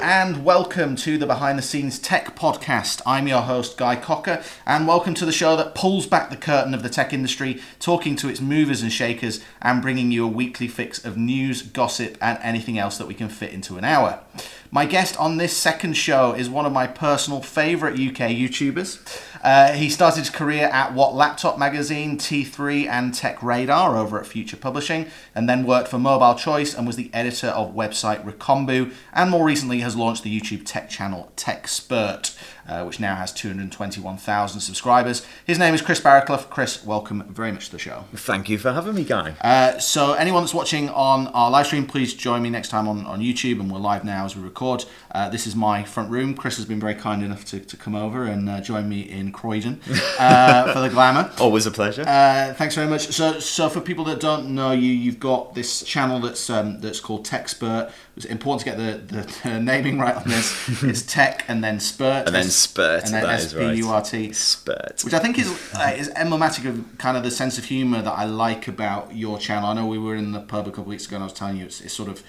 And welcome to the Behind the Scenes Tech Podcast. I'm your host, Guy Cocker, and welcome to the show that pulls back the curtain of the tech industry, talking to its movers and shakers, and bringing you a weekly fix of news, gossip, and anything else that we can fit into an hour. My guest on this second show is one of my personal favourite UK YouTubers. Uh, he started his career at What Laptop Magazine, T3, and Tech Radar over at Future Publishing, and then worked for Mobile Choice and was the editor of website Recombu, and more recently has launched the YouTube tech channel TechSpurt, uh, which now has 221,000 subscribers. His name is Chris Barraclough. Chris, welcome very much to the show. Thank you for having me, Guy. Uh, so, anyone that's watching on our live stream, please join me next time on, on YouTube, and we're live now as we record. Uh, this is my front room. Chris has been very kind enough to, to come over and uh, join me in Croydon uh, for the glamour. Always a pleasure. Uh, thanks very much. So, so for people that don't know you, you've got this channel that's um, that's called TechSpurt. It's important to get the, the, the naming right on this. it's Tech and then Spurt. and then spurt. And then S P. U R T. Spurt. Which I think is uh, is emblematic of kind of the sense of humour that I like about your channel. I know we were in the pub a couple of weeks ago, and I was telling you it's, it's sort of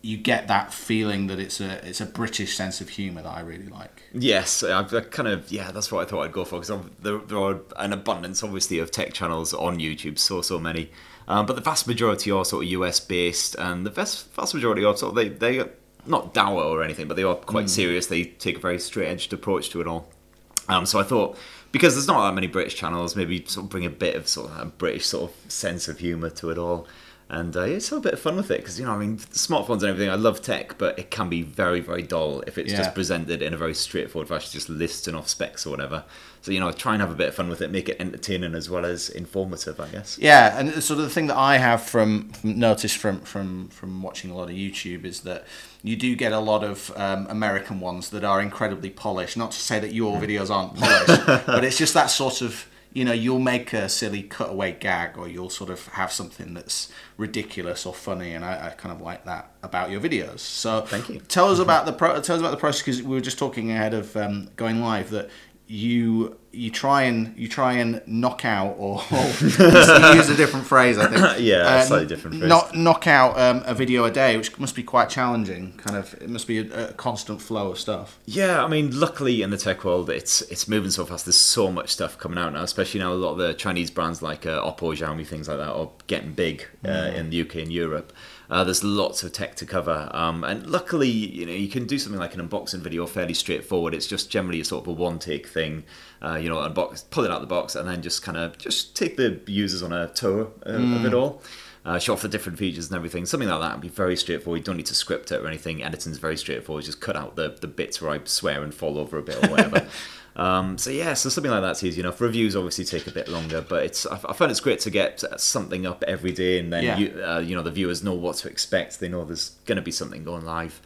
you get that feeling that it's a it's a British sense of humour that I really like. Yes, I, I kind of yeah. That's what I thought I'd go for because there, there are an abundance, obviously, of tech channels on YouTube. So so many, um, but the vast majority are sort of US based, and the vast vast majority are sort of they they are not dour or anything, but they are quite serious. They take a very straight edged approach to it all. Um, so I thought because there's not that many British channels, maybe sort of bring a bit of sort of a British sort of sense of humour to it all. And uh, yeah, it's a bit of fun with it because you know, I mean, smartphones and everything. I love tech, but it can be very, very dull if it's Yeah. just presented in a very straightforward fashion, just listing off specs or whatever. So you know, try and have a bit of fun with it, make it entertaining as well as informative, I guess. Yeah, and sort of the thing that I have from, from noticed from, from from watching a lot of YouTube is that you do get a lot of um, American ones that are incredibly polished. Not to say that your videos aren't polished, but it's just that sort of you know you'll make a silly cutaway gag or you'll sort of have something that's ridiculous or funny, and I, I kind of like that about your videos. So Thank you. Tell us about the pro- tell us about the process because we were just talking ahead of um, going live that you you try and you try and knock out or, or use a different phrase I think Yeah, a Uh, slightly different phrase. knock, knock out um, a video a day which must be quite challenging kind of it must be a, a constant flow of stuff Yeah, I mean, luckily in the tech world, it's it's moving so fast. There's so much stuff coming out now, especially now a lot of the Chinese brands like uh, Oppo, Xiaomi, things like that are getting big uh, in the UK and Europe. Uh, there's lots of tech to cover, um, and luckily, you know, you can do something like an unboxing video fairly straightforward. It's just generally a sort of a one-take thing, uh, you know, unbox, pull it out of the box, and then just kind of just take the users on a tour uh, of it all uh, show off the different features and everything. Something like that would be very straightforward. You don't need to script it or anything. Editing's very straightforward. Just cut out the, the bits where I swear and fall over a bit or whatever. um, so yeah, so something like that's easy enough. Reviews obviously take a bit longer, but it's I, I find it's great to get something up every day, and then Yeah. you uh, you know the viewers know what to expect. They know there's going to be something going live.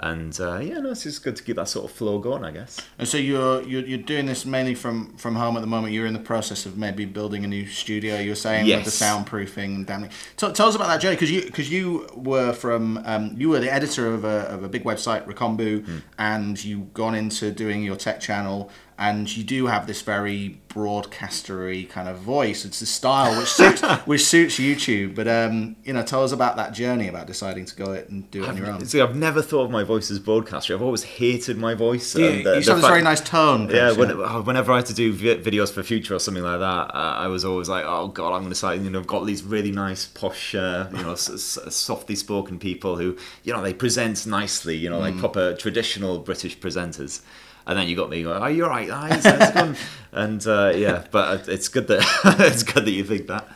And uh, yeah, no, it's just good to keep that sort of flow going, I guess. and so you're, you're you're doing this mainly from from home at the moment you're in the process of maybe building a new studio you were saying with the soundproofing and damning tell, tell us about that journey because you because you were from um, you were the editor of a, of a big website Recombu Hmm. and you've gone into doing your tech channel and you do have this very broadcastery kind of voice it's a style which suits which suits YouTube but um you know tell us about that journey about deciding to go it and do it on your own See, I've never thought of my voice as broadcaster. I've always hated my voice. you, and, uh, you the have this very nice tone Yeah, when, uh, whenever I had to do vi- videos for Future or something like that, uh, I was always like, "Oh God, I'm going to start." You know, I've got these really nice, posh, uh, you know, s- s- softly spoken people who, you know, they present nicely. You know, like Mm. proper traditional British presenters. And then you got me going, "Oh, you're right, guys, it's fun." and uh, yeah, but it's good that it's good that you think that.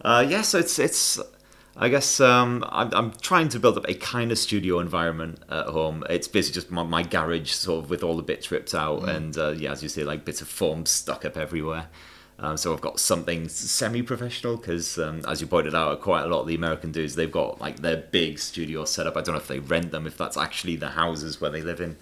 Uh, yeah, so it's it's. I guess um, I'm, I'm trying to build up a kind of studio environment at home. It's basically just my, my garage, sort of with all the bits ripped out, and uh, yeah, as you say, like bits of foam stuck up everywhere. Um, so I've got something semi-professional because, um, as you pointed out, quite a lot of the American dudes they've got like their big studio set up. I don't know if they rent them, if that's actually the houses where they live in.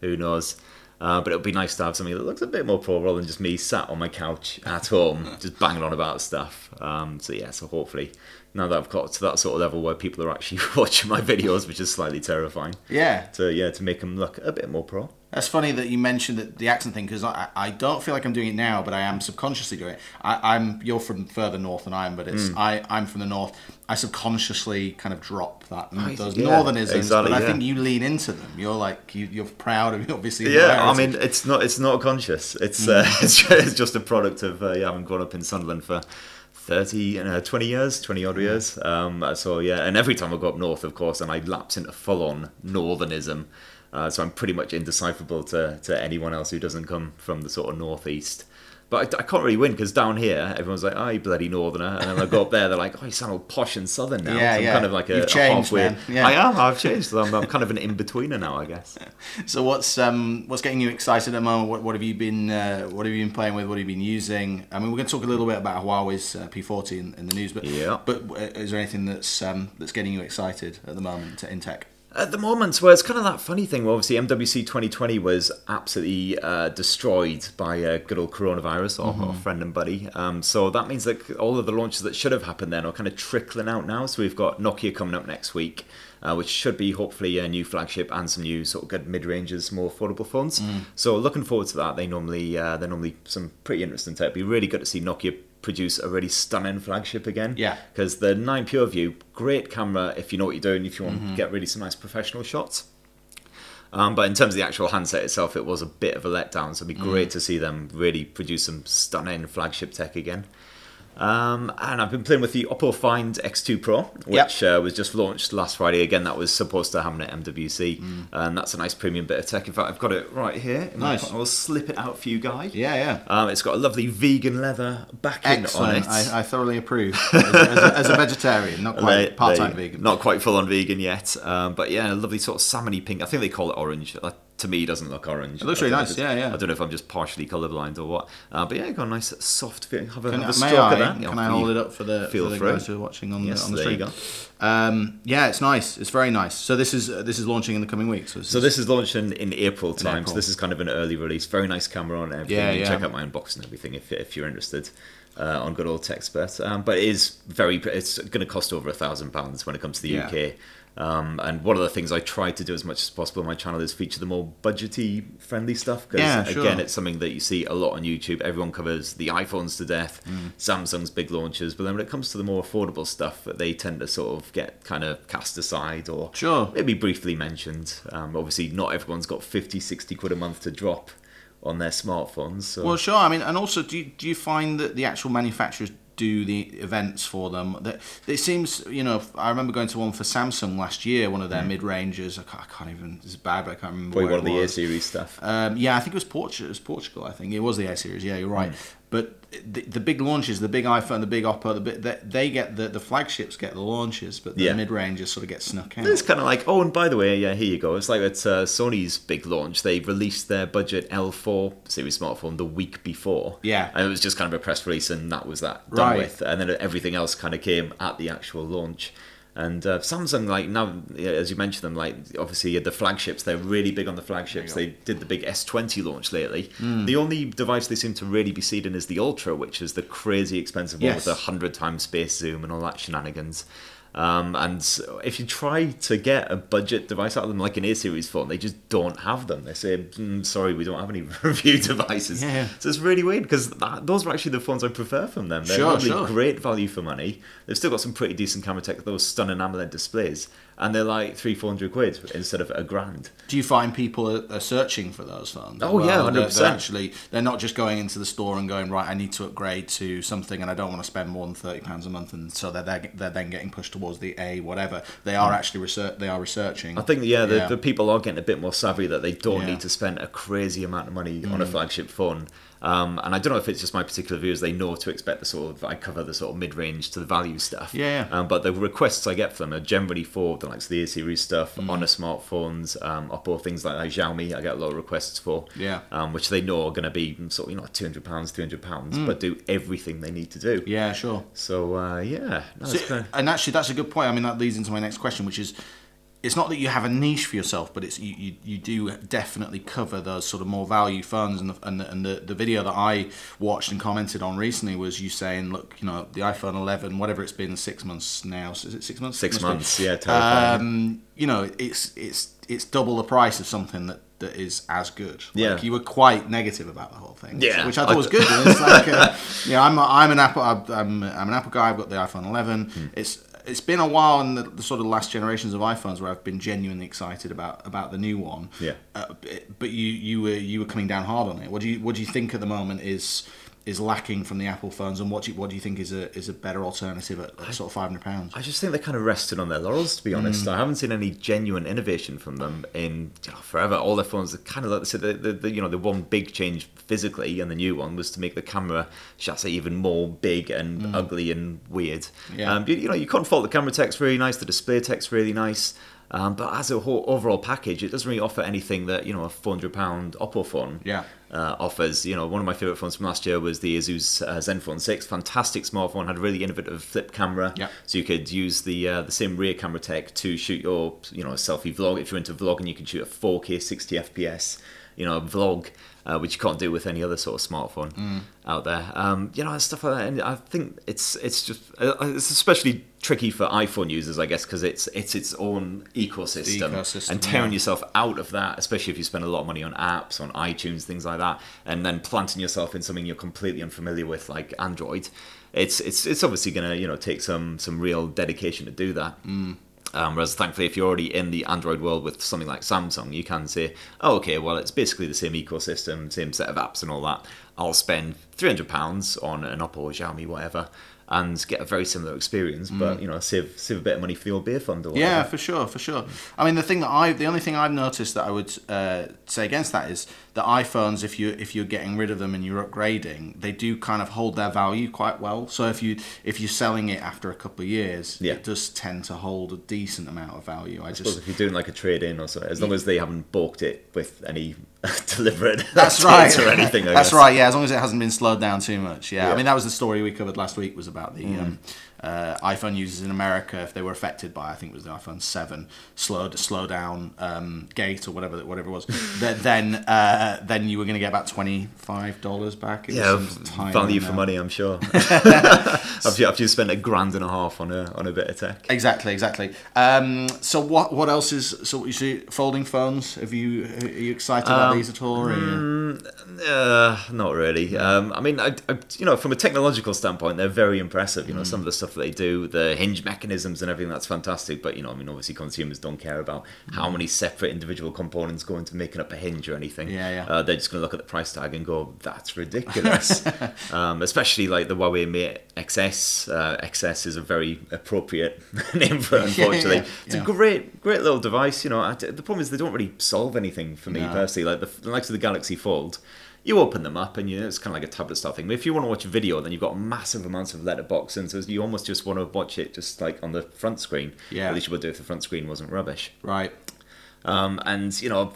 Who knows? Uh, but it would be nice to have something that looks a bit more pro rather than just me sat on my couch at home just banging on about stuff. Um, so yeah, so hopefully now that I've got to that sort of level where people are actually watching my videos, which is slightly terrifying, yeah to yeah to make them look a bit more pro. That's funny that you mentioned that the accent thing because I, I don't feel like I'm doing it now, but I am subconsciously doing it. I, I'm you're from further north than I am, but it's I I'm from the north. I subconsciously kind of drop that those yeah, northernisms, exactly, but I think you lean into them. You're like you, you're proud of obviously. your Yeah, I mean, it's not it's not conscious. It's uh, it's, ju- it's just a product of uh, yeah, having grown up in Sunderland for 30, uh, 20 years, 20 odd years. Um, so yeah, and every time I go up north, of course, and I lapse into full on northernism. Uh, so I'm pretty much indecipherable to, to anyone else who doesn't come from the sort of northeast. But I, I can't really win because down here everyone's like, "Oh, you bloody northerner," and then I go up there, they're like, "Oh, you sound all posh and southern now." Yeah, so I'm yeah. kind of like a, You've a changed, halfway. Yeah. I am. I've changed. I'm, I'm kind of an in betweener now, I guess. So what's um what's getting you excited at the moment? What, what have you been uh, what have you been playing with? What have you been using? I mean, we're going to talk a little bit about Huawei's uh, P40 in, in the news, but Yeah. but uh, is there anything that's um, that's getting you excited at the moment in tech? At the moment, well, it's kind of that funny thing. Well, obviously, MWC 2020 was absolutely uh, destroyed by uh, good old coronavirus, our, our friend and buddy. Um, so that means that all of the launches that should have happened then are kind of trickling out now. So we've got Nokia coming up next week, uh, which should be hopefully a new flagship and some new sort of good mid-ranges, more affordable phones. So looking forward to that. They normally uh, they're normally some pretty interesting tech. It'd be really good to see Nokia produce a really stunning flagship again. Yeah. Because the 9 PureView, great camera if you know what you're doing, if you want to get really some nice professional shots. Um, but in terms of the actual handset itself, it was a bit of a letdown. So it'd be great to see them really produce some stunning flagship tech again. Um, and I've been playing with the Oppo Find X2 Pro, which uh, was just launched last Friday. Again, that was supposed to happen at MWC, and that's a nice premium bit of tech. In fact, I've got it right here. Nice. I'll slip it out for you, guy. Yeah, yeah. Um, it's got a lovely vegan leather backing on it. I, I thoroughly approve. As a, as a, vegetarian, not quite part-time vegan. Not quite full on vegan yet, um, but yeah, a lovely sort of salmony pink. I think they call it orange. That, to me, doesn't look orange. It looks really nice, yeah, yeah. I don't know if I'm just partially colorblind or what. Uh, but yeah, got a nice soft fit. Have a, Can, have a may stroke I, of that. can I hold it up for the, feel for the guys who are watching on Yes, the, on the stream? Um, yeah, it's nice. It's very nice. So this is uh, this is launching in the coming weeks. So this, So is- this is launched in, in April time. April. So this is kind of an early release. Very nice camera on everything. Yeah, yeah. check out my unboxing and everything if, if you're interested. Uh, on good old TechSpurt, um, but it is very. It's going to cost over a thousand pounds when it comes to the Yeah. UK. Um, and one of the things I try to do as much as possible on my channel is feature the more budgety friendly stuff because Yeah, sure. again, it's something that you see a lot on YouTube. Everyone covers the iPhones to death, Mm. Samsung's big launches, but then when it comes to the more affordable stuff, they tend to sort of get kind of cast aside or Sure. maybe briefly mentioned. Um, obviously, not everyone's got 50, 60 quid a month to drop on their smartphones. So Well, sure. I mean, and also, do you, do you find that the actual manufacturers do the events for them? That it seems, you know, I remember going to one for Samsung last year, one of their mid ranges. I can't, I can't even. It's bad, but I can't remember. probably one of the A series stuff. Um, yeah, I think it was Portugal. It was Portugal. I think it was the A series. Yeah, you're right. But the, the big launches, the big iPhone, the big Oppo, the big, they, they get the the flagships get the launches, but the Yeah. mid ranges sort of get snuck out. It's kind of like, oh, and by the way, yeah, here you go. It's like at uh, Sony's big launch. They released their budget L4 series smartphone the week before. Yeah. And it was just kind of a press release, and that was that done Right. with. And then everything else kind of came at the actual launch. And uh, Samsung, like now, as you mentioned them, like obviously the flagships, they're really big on the flagships. They did the big S20 launch lately. Hmm. The only device they seem to really be seeding is the Ultra, which is the crazy expensive one Yes. with the hundred times space zoom and all that shenanigans. Um, and if you try to get a budget device out of them, like an A series phone, they just don't have them. They say, "Mm, "Sorry, we don't have any review devices." Yeah. So it's really weird because those are actually the phones I prefer from them. They're Sure, really sure. great value for money. They've still got some pretty decent camera tech, those stunning AMOLED displays, and they're like three, four hundred quid instead of a grand. Do you find people are, are searching for those phones? Oh, yeah, 100%. Actually, they're not just going into the store and going right. I need to upgrade to something, and I don't want to spend more than thirty pounds a month, and so they're they're, they're then getting pushed towards the A whatever. They are actually research. They are researching. I think yeah, the, Yeah. the people are getting a bit more savvy that they don't Yeah. Mm. need to spend a crazy amount of money on a flagship phone. Um, and I don't know if it's just my particular viewers, They know to expect the sort of I cover the sort of mid range to the value stuff. Yeah. Um, but the requests I get for them are generally for the likes of the A series stuff, Mm. Honor smartphones, um, Oppo things like that. Xiaomi, I get a lot of requests for. Yeah. Um, which they know are going to be sort of you know two hundred pounds, three hundred pounds, but do everything they need to do. Mm. yeah, sure. So uh, yeah, no, So- kinda- and actually, that's a good point. I mean, that leads into my next question, which is, it's not that you have a niche for yourself, but it's you, you, you do definitely cover those sort of more value funds. And the, and, the, and the, the video that I watched and commented on recently was you saying, look, you know, the iPhone 11, whatever it's been, six months now. Is it six months? Six Must be. months, yeah, terrifying. Um, you know, it's it's it's double the price of something that that is as good. Like, Yeah. you were quite negative about the whole thing. Yeah. which I thought was good. It's like, uh, know, I'm I'm an Apple I'm I'm an Apple guy. I've got the iPhone 11. Hmm. It's it's been a while in the, the sort of last generations of iPhones where I've been genuinely excited about about the new one. Yeah. Uh, but you you were you were coming down hard on it. What do you what do you think at the moment is is lacking from the Apple phones, and what do you, what do you think is a is a better alternative at, at sort of five hundred pounds? I just think they kind of rested on their laurels, to be honest. Mm. I haven't seen any genuine innovation from them in you know, forever. All their phones are kind of like so the, the, the you know the one big change physically, and the new one was to make the camera, shall I say, even more big and ugly and weird. Mm. Yeah. Um, you, you know, you can't fault the camera tech's really nice, the display tech's really nice. Um, but as a whole overall package, it doesn't really offer anything that you know a four hundred pound Oppo phone Yeah. uh, offers. You know, one of my favorite phones from last year was the Asus uh, Zenfone 6. Fantastic smartphone, had a really innovative flip camera. Yeah. So you could use the uh, the same rear camera tech to shoot your you know selfie vlog. If you're into vlogging, you can shoot a 4K 60 FPS. You know, vlog, uh, which you can't do with any other sort of smartphone Mm. out there. Um, you know, and stuff like that. And I think it's it's just uh, it's especially tricky for iPhone users, I guess, because it's it's its own ecosystem, ecosystem, and tearing yeah. yourself out of that, especially if you spend a lot of money on apps, on iTunes, things like that, and then planting yourself in something you're completely unfamiliar with, like Android. It's it's it's obviously gonna you know take some some real dedication to do that. Mm. Um, whereas thankfully, if you're already in the Android world with something like Samsung, you can say, oh, okay, well, it's basically the same ecosystem, same set of apps and all that. I'll spend £300 on an Oppo, Xiaomi, whatever, and get a very similar experience, but, you know, save save a bit of money for your beer fund or Yeah, whatever. for sure, for sure. I mean, the thing that I, the only thing I've noticed that I would uh, say against that is the iPhones, if you if you're getting rid of them and you're upgrading, they do kind of hold their value quite well. So if you if you're selling it after a couple of years, Yeah. it does tend to hold a decent amount of value. I I suppose just if you're doing like a trade in or so, as long as they haven't balked it with any deliberate That's right. or anything, I That's guess. right. Yeah, as long as it hasn't been slowed down too much. Yeah. I mean that was the story we covered last week was about the Mm. um, uh, iPhone users in America if they were affected by I think it was the iPhone seven slow slow down um, gate or whatever whatever it was. Then uh, then you were going to get about twenty five dollars back. It Yeah, was value for amount. money, I'm sure. after, you, after you spent a grand and a half on a on a bit of tech. Exactly, exactly. Um, so what what else is so you see folding phones? Have you are you excited about Um, these at all? Or are Uh, not really. Um, I mean, I, I, you know, from a technological standpoint, they're very impressive. You know, some of the stuff that they do, the hinge mechanisms and everything, that's fantastic. But you know, I mean, obviously, consumers don't care about how many separate individual components go into making up a hinge or anything. Yeah, yeah. Uh, they're just going to look at the price tag and go, "That's ridiculous." um, especially like the Huawei Mate XS. Uh, XS is a very appropriate name for it. Unfortunately, yeah, it's yeah. a great, great little device. You know, I, the problem is they don't really solve anything for me No. personally. Like the, the likes of the Galaxy Fold, you open them up and you know, it's kind of like a tablet style thing. But if you want to watch a video, then you've got massive amounts of letterbox, and so you almost just want to watch it just like on the front screen. Yeah. At least you would do if the front screen wasn't rubbish. right. Um, and you know,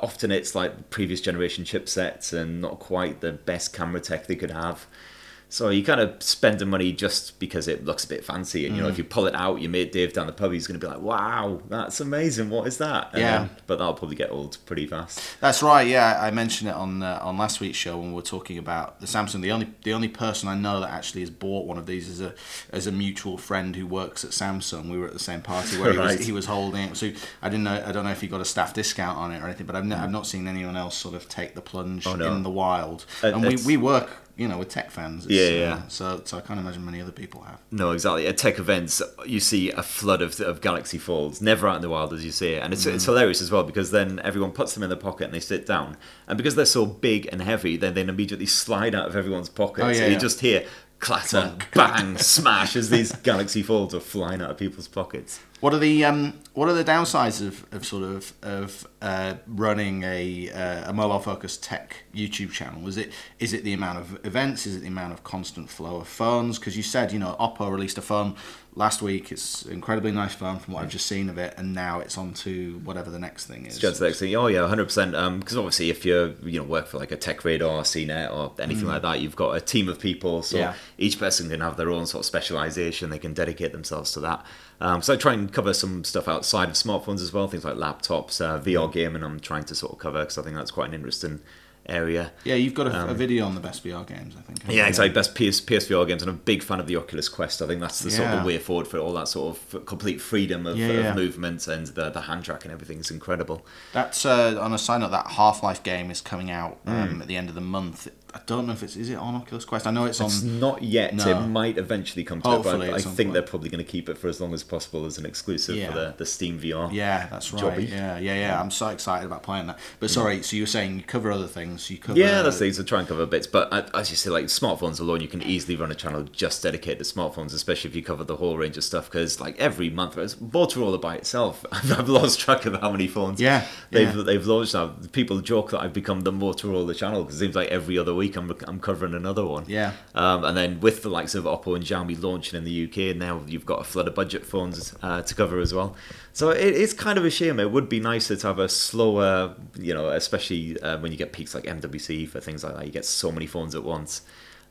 often it's like previous generation chipsets and not quite the best camera tech they could have. So you kind of spend the money just because it looks a bit fancy, and you know, Mm. if you pull it out, your mate Dave down the pub, he's going to be like, "Wow, that's amazing! What is that?" Yeah. then- but that'll probably get old pretty fast. That's right. Yeah, I mentioned it on uh, on last week's show when we were talking about the Samsung. The only the only person I know that actually has bought one of these is a as a mutual friend who works at Samsung. We were at the same party where he Right. was he was holding it. So I didn't know I don't know if he got a staff discount on it or anything. But I've, n- I've not seen anyone else sort of take the plunge Oh, no. in the wild. Uh, and we, we work you know with tech fans. It's, Yeah, uh, so so I can't imagine many other people have. No, exactly. At tech events, you see a flood of, of Galaxy Folds, never out in the wild, as you see it. And it's, it's Mm. hilarious as well because then everyone puts them in their pocket and they sit down. And because they're so big and heavy, then they immediately slide out of everyone's pocket. Oh, yeah, so you yeah. just hear clatter, bang, smash as these Galaxy Folds are flying out of people's pockets. What are the um, what are the downsides of, of sort of of uh, running a uh, a mobile focused tech YouTube channel? Is it is it the amount of events? Is it the amount of constant flow of phones? Because you said you know Oppo released a phone last week. It's incredibly nice phone from what I've just seen of it, and now it's on to whatever the next thing is. Just the next thing, oh yeah, hundred percent. Because obviously, if you you know work for like a Tech Radar, or CNET, or anything like that, you've got a team of people. So Mm. Yeah. each person can have their own sort of specialization. They can dedicate themselves to that. Um, so I try and cover some stuff outside of smartphones as well, things like laptops, uh, Mm. VR gaming. I'm trying to sort of cover because I think that's quite an interesting area. Yeah, you've got a, a video on the best VR games, I think. Yeah, you? exactly. Best PS, PSVR games, and I'm a big fan of the Oculus Quest. I think that's the sort of the way forward for all that sort of complete freedom of, Yeah, of movement and the, the hand tracking. everything is incredible. That's uh, on a side note. That Half Life game is coming out Hmm. um, at the end of the month. I don't know if it's is it on Oculus Quest. I know it's on. It's not yet. No. It might eventually come to Hopefully it, but I think point. they're probably going to keep it for as long as possible as an exclusive Yeah. for the, the Steam VR. Yeah, that's right. Jobby. Yeah, yeah, yeah. Um, I'm so excited about playing that. But sorry, so you were saying you cover other things. You cover. Yeah, that's things to try and cover bits. But as you say, like smartphones alone, you can easily run a channel just dedicated to smartphones, especially if you cover the whole range of stuff. Because like every month, it's Motorola by itself. I've lost track of how many phones Yeah, they've yeah. they've launched now. People joke that I've become the Motorola channel because it seems like every other week I'm I'm covering another one. Yeah. Um, and then with the likes of Oppo and Xiaomi launching in the UK, now you've got a flood of budget phones uh, to cover as well. So it, it's kind of a shame. It would be nicer to have a slower, you know, especially uh, when you get peaks like MWC for things like that. You get so many phones at once.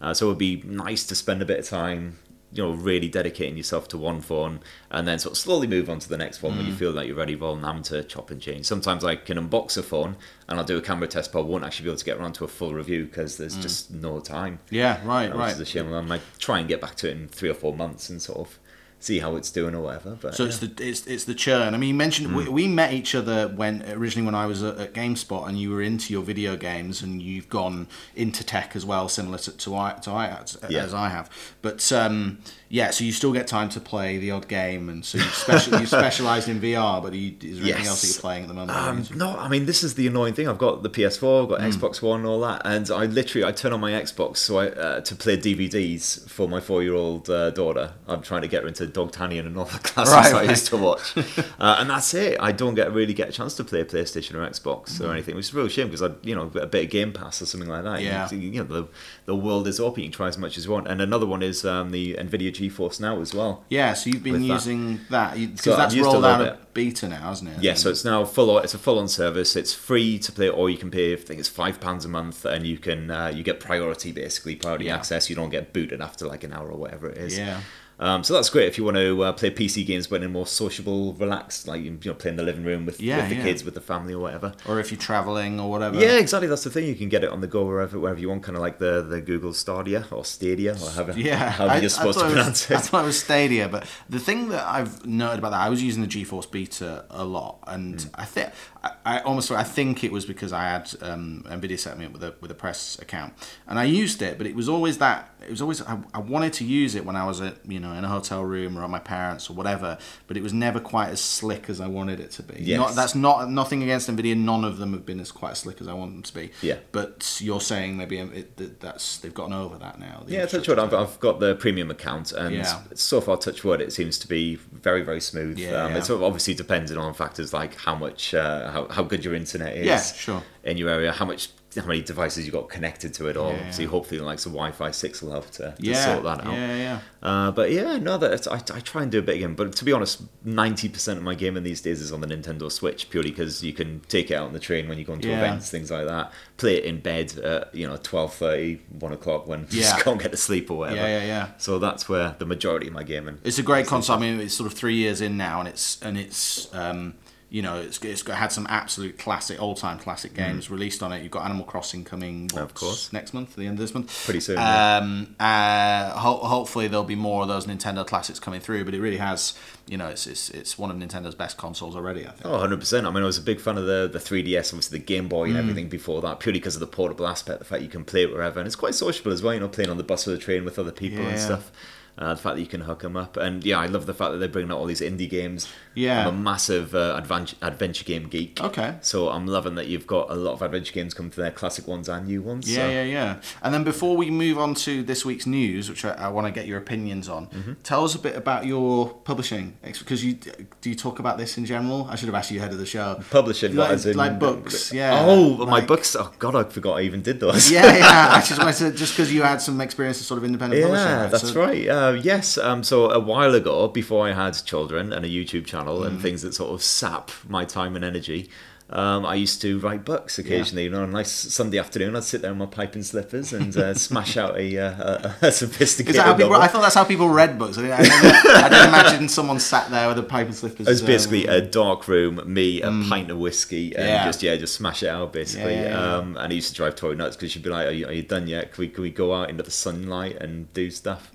Uh, so it would be nice to spend a bit of time, you know, really dedicating yourself to one phone and then sort of slowly move on to the next one when you mm. feel like you're ready rather than having to chop and change. Sometimes I can unbox a phone and I'll do a camera test, but I won't actually be able to get around to a full review because there's mm. just no time. Yeah, right, Which right. is a shame. I might try and get back to it in three or four months and sort of see how it's doing or whatever. But So it's the it's, it's the churn. I mean, you mentioned Hmm. we, we met each other when originally when I was at, at GameSpot, and you were into your video games, and you've gone into tech as well, similar to to I, to I as, Yeah. as I have. But um, yeah, so you still get time to play the odd game, and so you special you specialised in VR. But you, is there anything else that you're playing at the moment? Um, no, I mean this is the annoying thing. I've got the PS4, I've got Hmm. Xbox One, and all that, and I literally I turn on my Xbox so I uh, to play DVDs for my four-year-old uh, daughter. I'm trying to get her into Dogtanian and all the classics Right, I used to watch, uh, and that's it. I don't get really get a chance to play a PlayStation or Xbox Hmm. or anything, which is a real shame because I, you know, a bit of Game Pass or something like that. Yeah. you, know, the the world is open. You can try as much as you want. And another one is um, the Nvidia GeForce Now as well. yeah, so you've been using that because So that's rolled out of beta now, isn't it? Yeah, so it's now full. On, it's a full-on service. It's free to play, or you can pay. I think it's five pounds a month, and you can uh, you get priority basically, priority Yeah. access. You don't get booted after like an hour or whatever it is. Yeah. Um, so that's great if you want to uh, play PC games, but in a more sociable, relaxed, like you know, play in the living room with, Yeah, with the yeah. kids, with the family or whatever. or if you're traveling or whatever. Yeah, exactly. That's the thing. You can get it on the go wherever wherever you want, kind of like the, the Google Stadia or Stadia, or however, Yeah, however I- you're supposed to it was- pronounce I thought it was Stadia, but the thing that I've noted about that, I was using the GeForce Beta a lot, and Hmm. I think I, I almost I think it was because I had um, Nvidia set me up with a with a press account, and I used it, but it was always that it was always I, I wanted to use it when I was at you know in a hotel room or at my parents or whatever, but it was never quite as slick as I wanted it to be. Yes. Not, that's not nothing against Nvidia. None of them have been as quite as slick as I want them to be. Yeah. But you're saying maybe it, that that's they've gotten over that now. Yeah, touch wood. I've, I've got the premium account, and Yeah. so far, touch wood, it seems to be very, very smooth. Yeah, um, yeah. It's obviously dependent on factors like how much, uh, how, how good your internet is Yeah, sure. in your area, how much, how many devices you got connected to it, all. Yeah, yeah. hopefully, like some Wi-Fi six will help to, to yeah, sort that out. Yeah, yeah. Uh, but yeah, no, that I, I try and do a bit again. But to be honest, ninety percent of my gaming these days is on the Nintendo Switch, purely because you can take it out on the train when you go into Yeah. events, things like that. Play it in bed, at, you know, 12.30, 1 o'clock when you just can't get to sleep or whatever. Yeah, yeah, yeah. So that's where the majority of my gaming. It's a great console. I mean, it's sort of three years in now, and it's and it's um, you know it's it's got, had some absolute classic, all time classic games released on it. You've got Animal Crossing coming, Mm. Of course. next month, the end of this month, Pretty soon, yeah. Um, uh, ho- hopefully there'll be more of those Nintendo classics coming through, but it really has, you know, it's it's, it's one of Nintendo's best consoles already. I think. Oh, 100%. I mean, I was a big fan of the, the 3DS, obviously the Game Boy Mm. and everything before that, purely because of the portable aspect, the fact you can play it wherever. And it's quite sociable as well, you know, playing on the bus or the train with other people Yeah. and stuff. Uh, the fact that you can hook them up. And yeah, I love the fact that they're bringing out all these indie games. Yeah. I'm a massive uh, adventure, adventure game geek. Okay. So I'm loving that you've got a lot of adventure games coming to their classic ones and new ones. Yeah, so. yeah, yeah. And then before we move on to this week's news, which I, I want to get your opinions on, Mm-hmm. tell us a bit about your publishing because you do you talk about this in general? I should have asked you ahead of the show. Publishing, like, as in- like books, yeah. Oh, my books. Oh, God, I forgot I even did those. Yeah, yeah. I just wanted to just because you had some experience of sort of independent publishing. Yeah, right? that's So- right. Uh, yes. Um, so a while ago, before I had children and a YouTube channel Mm. and things that sort of sap my time and energy, Um, I used to write books occasionally. You know, on a nice Sunday afternoon, I'd sit there in my pipe and slippers and uh, smash out a, uh, a, a sophisticated Is that how people? I thought that's how people read books. I didn't, I I didn't imagine someone sat there with a pipe and slippers. It was um, basically a dark room, me, a pint of whiskey, and Yeah. just yeah, just smash it out basically. Yeah, yeah, yeah. Um, and I used to drive Tori nuts because she'd be like, are you, "Are you done yet? Can we can we go out into the sunlight and do stuff?"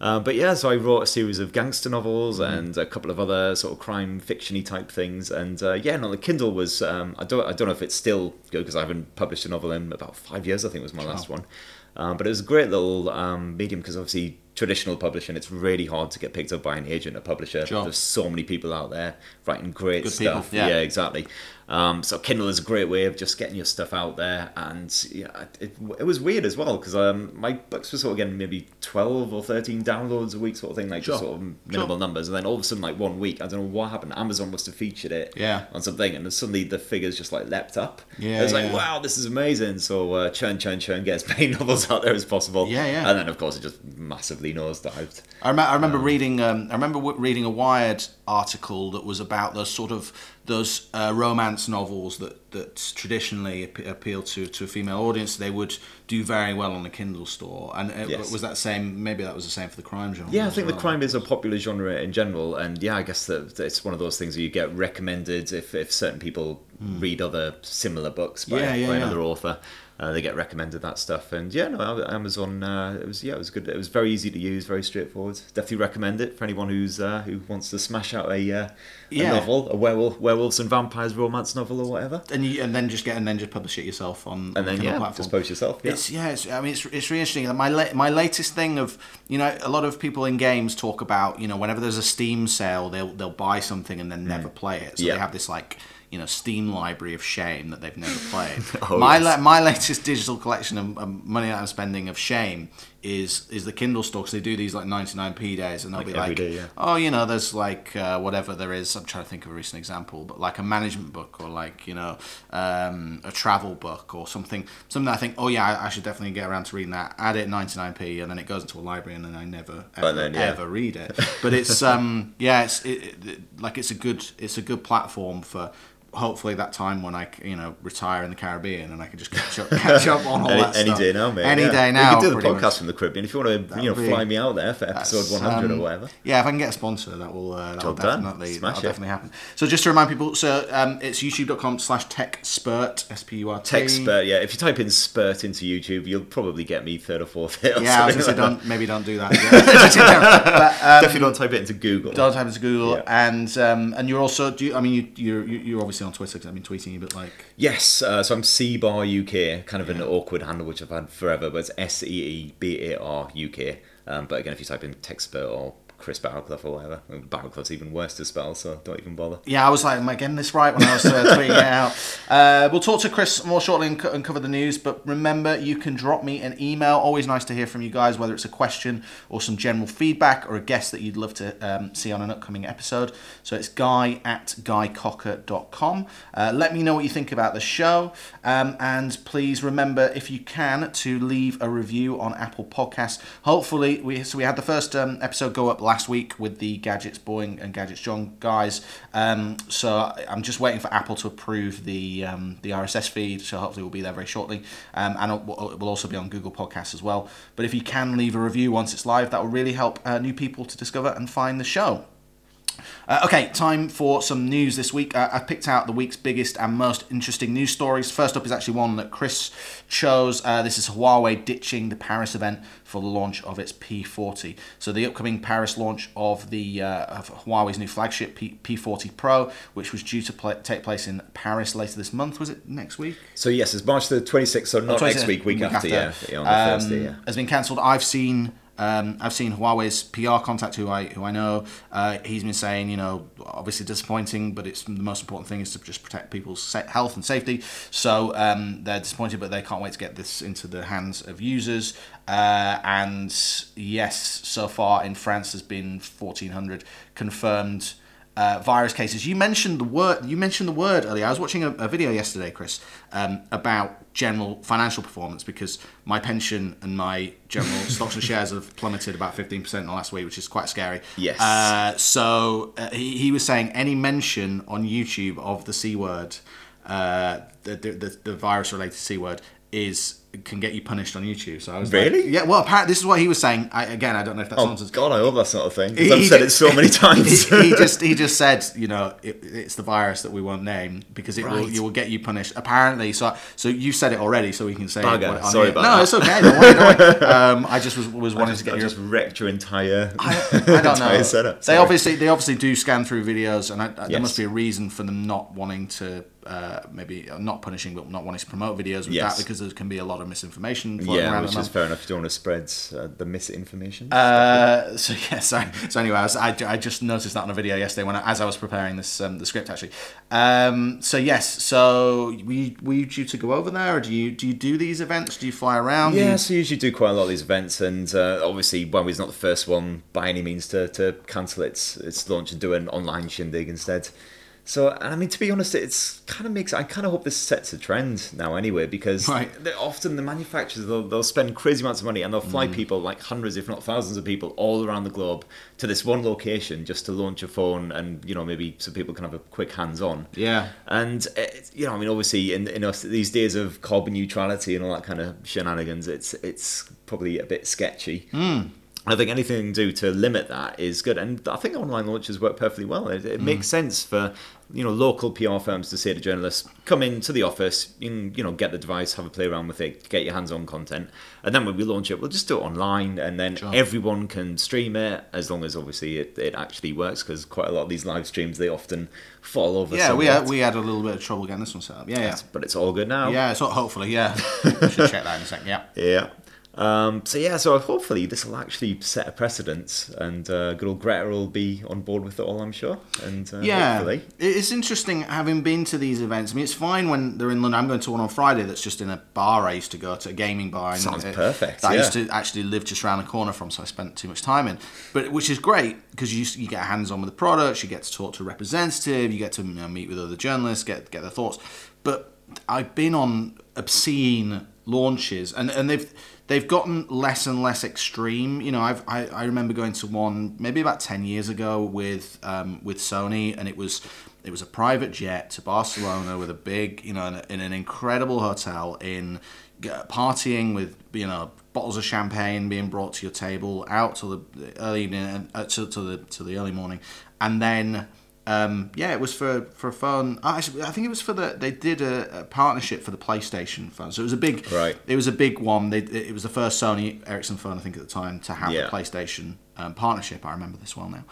Um, but yeah, so I wrote a series of gangster novels and a couple of other sort of crime fictiony type things. And uh, yeah, no, the Kindle was um, I don't I don't know if it's still good because I haven't published a novel in about five years. I think was my last one. Um, but it was a great little um, medium because obviously traditional publishing, it's really hard to get picked up by an agent or publisher. Sure. There's so many people out there writing great Good stuff. yeah. exactly. Um, so Kindle is a great way of just getting your stuff out there, and yeah, it, it was weird as well because um, my books were sort of getting maybe twelve or thirteen downloads a week, sort of thing, like just Sure. sort of minimal numbers, and then all of a sudden, like one week, I don't know what happened. Amazon must have featured it Yeah. on something, and then suddenly the figures just like leapt up. Yeah, it was like wow, this is amazing. So uh, churn, churn, churn, get as many novels out there as possible. Yeah, yeah. And then of course it just massively nosedived. I, rem- I remember reading. Um, I remember w- reading a Wired article that was about those sort of those uh, romance novels that that traditionally ap- appeal to to a female audience. They would do very well on the Kindle store. And it, Yes. was that same? Maybe that was the same for the crime genre. Yeah, I think the well. crime is a popular genre in general, and yeah, I guess that that it's one of those things where you get recommended if, if certain people read other similar books by. Yeah, yeah, by yeah. another author. Uh, they get recommended that stuff, and yeah, no, Amazon. Uh, it was yeah, it was good. It was very easy to use, very straightforward. Definitely recommend it for anyone who's uh, who wants to smash out a, uh, a novel, a werewolf, werewolves and vampires romance novel or whatever, And you, and then just get and then just publish it yourself on and then yeah, platform. just post yourself. Yeah. It's yeah, it's, I mean it's it's really interesting. My la- my latest thing of you know a lot of people in games talk about you know whenever there's a Steam sale they'll they'll buy something and then never play it. So Mm. Yeah. they have this like you know Steam library of shame that they've never played. Oh, my yes. la- my latest digital collection of, of money that I'm spending of shame is is the Kindle store because they do these like 99p days and they'll Like be like day, yeah. oh you know there's like uh, whatever there is I'm trying to think of a recent example but like a management book or like you know um, a travel book or something something that I think oh yeah I, I should definitely get around to reading that add it 99p and then it goes into a library and then I never ever, then, yeah. ever read it but it's um yeah it's it, it, like it's a good it's a good platform for hopefully that time when I you know retire in the Caribbean and I can just catch up catch up on all any, that any stuff day now, mate. any yeah. day We now could do the podcast much. from the Caribbean if you want to, you know, be- fly me out there for episode 100 um, or whatever. Yeah, if I can get a sponsor, that will uh, that will Job done. definitely that'll it. definitely happen. So just to remind people, so um, it's youtube.com slash techspurt s p u r t. Tech spurt, yeah. If you type in spurt into YouTube, you'll probably get me third or fourth hit. or Yeah, I was like don't maybe don't do that. But um, Definitely don't type it into Google. don't type it into Google, Yeah. and um, and you're also do you, I mean you you're you're obviously on Twitter because I've been tweeting you, but like Yes, uh, so I'm C Bar UK, kind of an awkward handle which I've had forever, but it's S E E B A R UK. Um, but again, if you type in Techspurt or Chris Barraclough or whatever, Barraclough's even worse to spell, so don't even bother. Yeah, I was like, am I getting this right when I was uh, tweeting it out? Uh, we'll talk to Chris more shortly and, co- and cover the news. But remember, you can drop me an email. Always nice to hear from you guys, whether it's a question or some general feedback or a guest that you'd love to um, see on an upcoming episode. So it's guy at guycocker.com. Uh, let me know what you think about the show. Um, and please remember, if you can, to leave a review on Apple Podcasts. Hopefully, we so we had the first um, episode go up last week with the Gadgets Boeing and Gadgets John guys. Um, so I'm just waiting for Apple to approve the um, the RSS feed. So hopefully we'll be there very shortly, um, and it will it will also be on Google Podcasts as well. But if you can leave a review once it's live, that will really help uh, new people to discover and find the show. Uh, okay, time for some news this week. Uh, I picked out the week's biggest and most interesting news stories. First up is actually one that Chris chose. Uh, this is Huawei ditching the Paris event for the launch of its P40. So the upcoming Paris launch of the uh, of Huawei's new flagship P- P40 Pro, which was due to take place in Paris later this month. Was it next week? So, yes, it's March the 26th, so not 26th, next week, week, after, yeah. yeah, on the um, Thursday, yeah. Has been cancelled. I've seen. Um, I've seen Huawei's PR contact, who I who I know. Uh, he's been saying, you know, obviously disappointing, but it's the most important thing is to just protect people's health and safety. So um, they're disappointed, but they can't wait to get this into the hands of users. Uh, and yes, so far in France, there's been 1,400 confirmed uh, virus cases. You mentioned the word. You mentioned the word earlier. I was watching a, a video yesterday, Chris, um, about general financial performance because my pension and my general stocks and shares have plummeted about fifteen percent in the last week, which is quite scary. Yes. Uh, so uh, he, he was saying any mention on YouTube of the c word. uh, the, the the the virus related c word is can get you punished on YouTube. So I was Really? like, yeah. Well, apparently this is what he was saying. I, again, I don't know if that's Oh nonsense. God, I hope that's not a thing. He- I've he said ju- it so many times. he, he just he just said, you know, it, it's the virus that we won't name because it will you will get you punished. Apparently, so so you said it already, so we can say Bugger. it Sorry about no, that. it's okay. Don't worry, don't worry. Um, I just was was wanting to I get your just wrecked your entire, I, I don't entire know. setup. They obviously they obviously do scan through videos, and I, there Yes. must be a reason for them not wanting to uh, maybe not punishing, but not wanting to promote videos with Yes. that because there can be a lot of misinformation yeah, around. which is fair enough. You don't want to spread uh, the misinformation. Uh, so yeah, sorry. So anyway, I, was, I, I just noticed that on a video yesterday when I, as I was preparing this um, the script actually. Um, so yes, so we were you due to go over there, or do you do you do these events? Do you fly around? Do you- Yeah, so you usually do quite a lot of these events, and uh, obviously, Huawei's not the first one by any means to, to cancel its its launch and do an online shindig instead. So, I mean, to be honest, it's kind of makes. I kind of hope this sets a trend now, anyway, because Right. often the manufacturers they'll, they'll spend crazy amounts of money and they'll fly Mm. people like hundreds, if not thousands, of people all around the globe to this one location just to launch a phone and you know maybe so people can have a quick hands on. Yeah. And uh, you know, I mean, obviously, in, in us, these days of carbon neutrality and all that kind of shenanigans, it's it's probably a bit sketchy. I think anything you can do to limit that is good, and I think online launches work perfectly well. It, it makes sense for you know local PR firms to say to journalists, "Come into the office, you can, you know get the device, have a play around with it, get your hands on content, and then when we launch it, we'll just do it online, and then Sure. everyone can stream it as long as obviously it, it actually works because quite a lot of these live streams they often fall over. Yeah, we had, we had a little bit of trouble getting this one set up. Yeah, yeah. but it's all good now. Yeah, so hopefully, yeah. we should check that in a second. Yeah. Yeah. Um, so yeah, so hopefully this will actually set a precedent, and uh, good old Greta will be on board with it all, I'm sure. And uh, Yeah, hopefully, it's interesting having been to these events. I mean, it's fine when they're in London. I'm going to one on Friday that's just in a bar I used to go to, a gaming bar. Sounds it- perfect, That I used to actually live just around the corner from, so I spent too much time in. But which is great because you you get hands on with the products, you get to talk to a representative, you get to you know, meet with other journalists, get get their thoughts. But I've been on obscene launches, and and they've they've gotten less and less extreme. You know, I've I, I remember going to one maybe about ten years ago with um, with Sony, and it was it was a private jet to Barcelona with a big you know in, an incredible hotel in partying with you know bottles of champagne being brought to your table out till the early evening uh, to, to the to the early morning, and then. Um, yeah, it was for for a phone. oh, I think it was for the. They did a, a partnership for the PlayStation phone, so it was a big. Right. It was a big one. They, it was the first Sony Ericsson phone, I think, at the time to have Yeah. the PlayStation um, partnership. I remember this well now.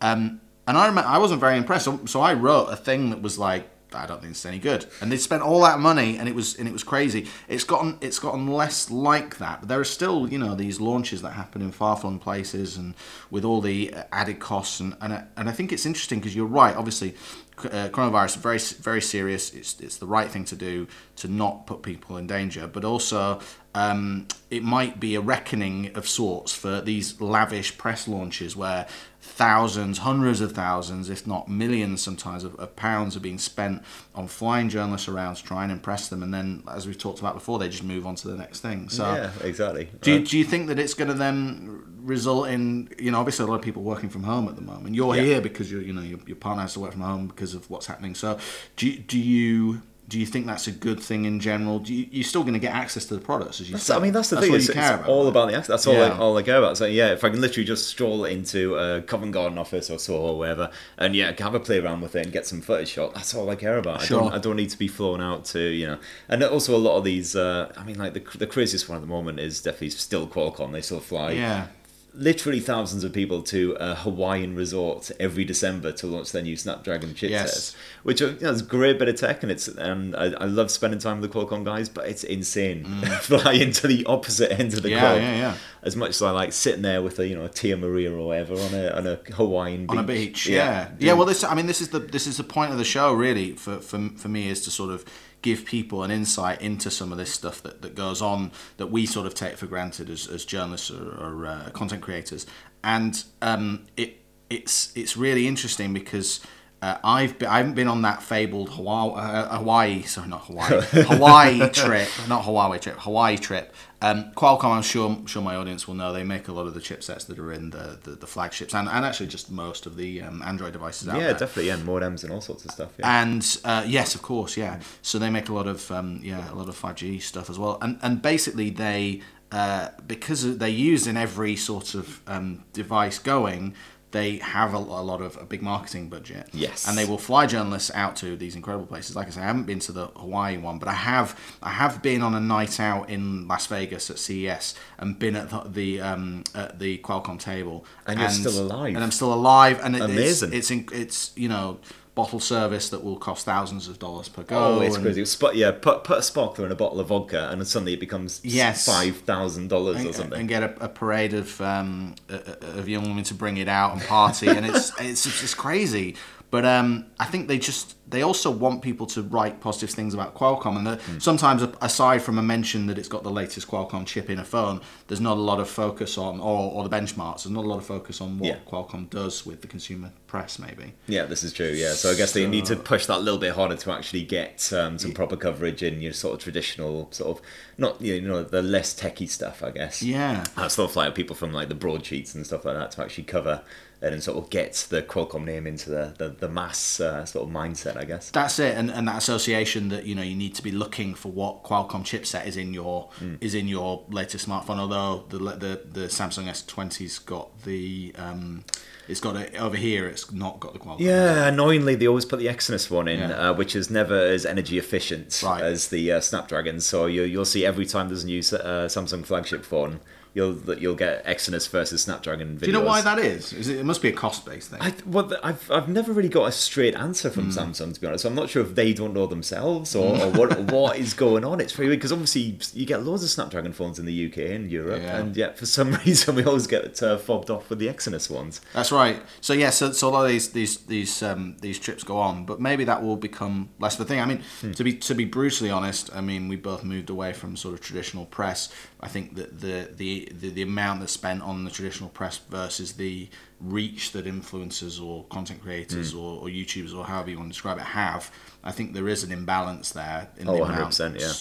Um, and I remember I wasn't very impressed, so, so I wrote a thing that was like, I don't think it's any good. And they spent all that money, and it was and it was crazy. It's gotten it's gotten less like that, but there are still you know these launches that happen in far flung places, and with all the uh, added costs, and and I, and I think it's interesting because you're right. Obviously, uh, coronavirus very very serious. It's it's the right thing to do to not put people in danger, but also um, it might be a reckoning of sorts for these lavish press launches where thousands, hundreds of thousands, if not millions sometimes, of, of pounds are being spent on flying journalists around to try and impress them. And then, as we've talked about before, they just move on to the next thing. So, yeah, exactly. do, you, Right. do you think that it's going to then result in, you know, obviously a lot of people working from home at the moment. You're Yeah. here because you're, you know, your, your partner has to work from home because of what's happening. So, do, do you. Do you think that's a good thing in general? Do you, you're still going to get access to the products, as you That's- said. I mean, that's the That's thing. It's, you it's about. all about the access. That's all, Yeah. I, all I care about. So yeah, if I can literally just stroll into a Covent Garden office or Soho or wherever, and yeah, have a play around with it and get some footage shot. That's all I care about. I Sure. don't. I don't need to be flown out to you know. And also a lot of these. Uh, I mean, like the the craziest one at the moment is definitely still Qualcomm. They still fly Yeah. Literally thousands of people to a Hawaiian resort every December to launch their new Snapdragon chipsets, Yes. which are, you know, it's a great bit of tech, and it's and I, I love spending time with the Qualcomm guys, but it's insane flying to the opposite end of the Mm. Yeah, globe. yeah, yeah. As much as I like sitting there with a you know a Tia Maria or whatever on a on a Hawaiian on a beach. Yeah. yeah, Well, this I mean, this is the this is the point of the show, really. For for for me, is to sort of give people an insight into some of this stuff that, that goes on that we sort of take for granted as, as journalists or, or uh, content creators, and um, it it's it's really interesting because. Uh, I've been, I haven't been on that fabled Hawaii, uh, Hawaii sorry, not Hawaii, Hawaii trip, not Hawaii trip, Hawaii trip. Um, Qualcomm, I'm sure, sure my audience will know, they make a lot of the chipsets that are in the, the, the flagships and, and actually just most of the um, Android devices out there. Yeah, there. definitely. Yeah, modems and all sorts of stuff. Yeah. And uh, yes, of course, yeah. So they make a lot of um, yeah a lot of five G stuff as well. And and basically they uh, because they use in every sort of um, device going. They have a, a lot of a big marketing budget. Yes. and they will fly journalists out to these incredible places. Like I say, I haven't been to the Hawaii one, but I have. I have been on a night out in Las Vegas at CES and been at the, the um, at the Qualcomm table. And you're still alive. And I'm still alive. And it, Amazing. It's, it's it's you know bottle service that will cost thousands of dollars per go. Oh, it's and- crazy. Spot, yeah, put put a sparkler in a bottle of vodka, and suddenly it becomes Yes. five thousand dollars or and, something. and get a, a parade of um, of young women to bring it out and party, and it's it's it's just crazy. But um, I think they just they also want people to write positive things about Qualcomm, and the, Hmm. sometimes aside from a mention that it's got the latest Qualcomm chip in a phone, there's not a lot of focus on or, or the benchmarks. There's not a lot of focus on what Yeah. Qualcomm does with the consumer press, maybe. Yeah, this is true. Yeah, so I guess they need to push that a little bit harder to actually get um, some proper coverage in your sort of traditional sort of not you know the less techie stuff. I guess. Yeah. Uh, stuff like people from like the broadsheets and stuff like that to actually cover and sort of get the Qualcomm name into the the, the mass uh, sort of mindset. I guess. That's it, and, and that association that you know you need to be looking for what Qualcomm chipset is in your is in your latest smartphone. Although the the, the Samsung S20's got the um, it's got it over here. It's not got the Qualcomm. Yeah, annoyingly, they always put the Exynos one in, Yeah. uh, which is never as energy efficient Right. as the uh, Snapdragon. So you, you'll see every time there's a new uh, Samsung flagship phone, you'll that you'll get Exynos versus Snapdragon videos. Do you know why that is? Is it, it must be a cost based thing. I, well, I've I've never really got a straight answer Hmm. from Samsung to be honest. So I'm not sure if they don't know themselves or, or what what is going on. It's very weird because obviously you get loads of Snapdragon phones in the UK and Europe, Yeah. and yet for some reason we always get uh, fobbed off with the Exynos ones. That's right. So yeah, so, so a lot of these these these um, these trips go on, but maybe that will become less of a thing. I mean, to be to be brutally honest, I mean we both moved away from sort of traditional press. I think that the the the, the amount that's spent on the traditional press versus the reach that influencers or content creators or, or YouTubers or however you want to describe it have, I think there is an imbalance there in Oh, the amount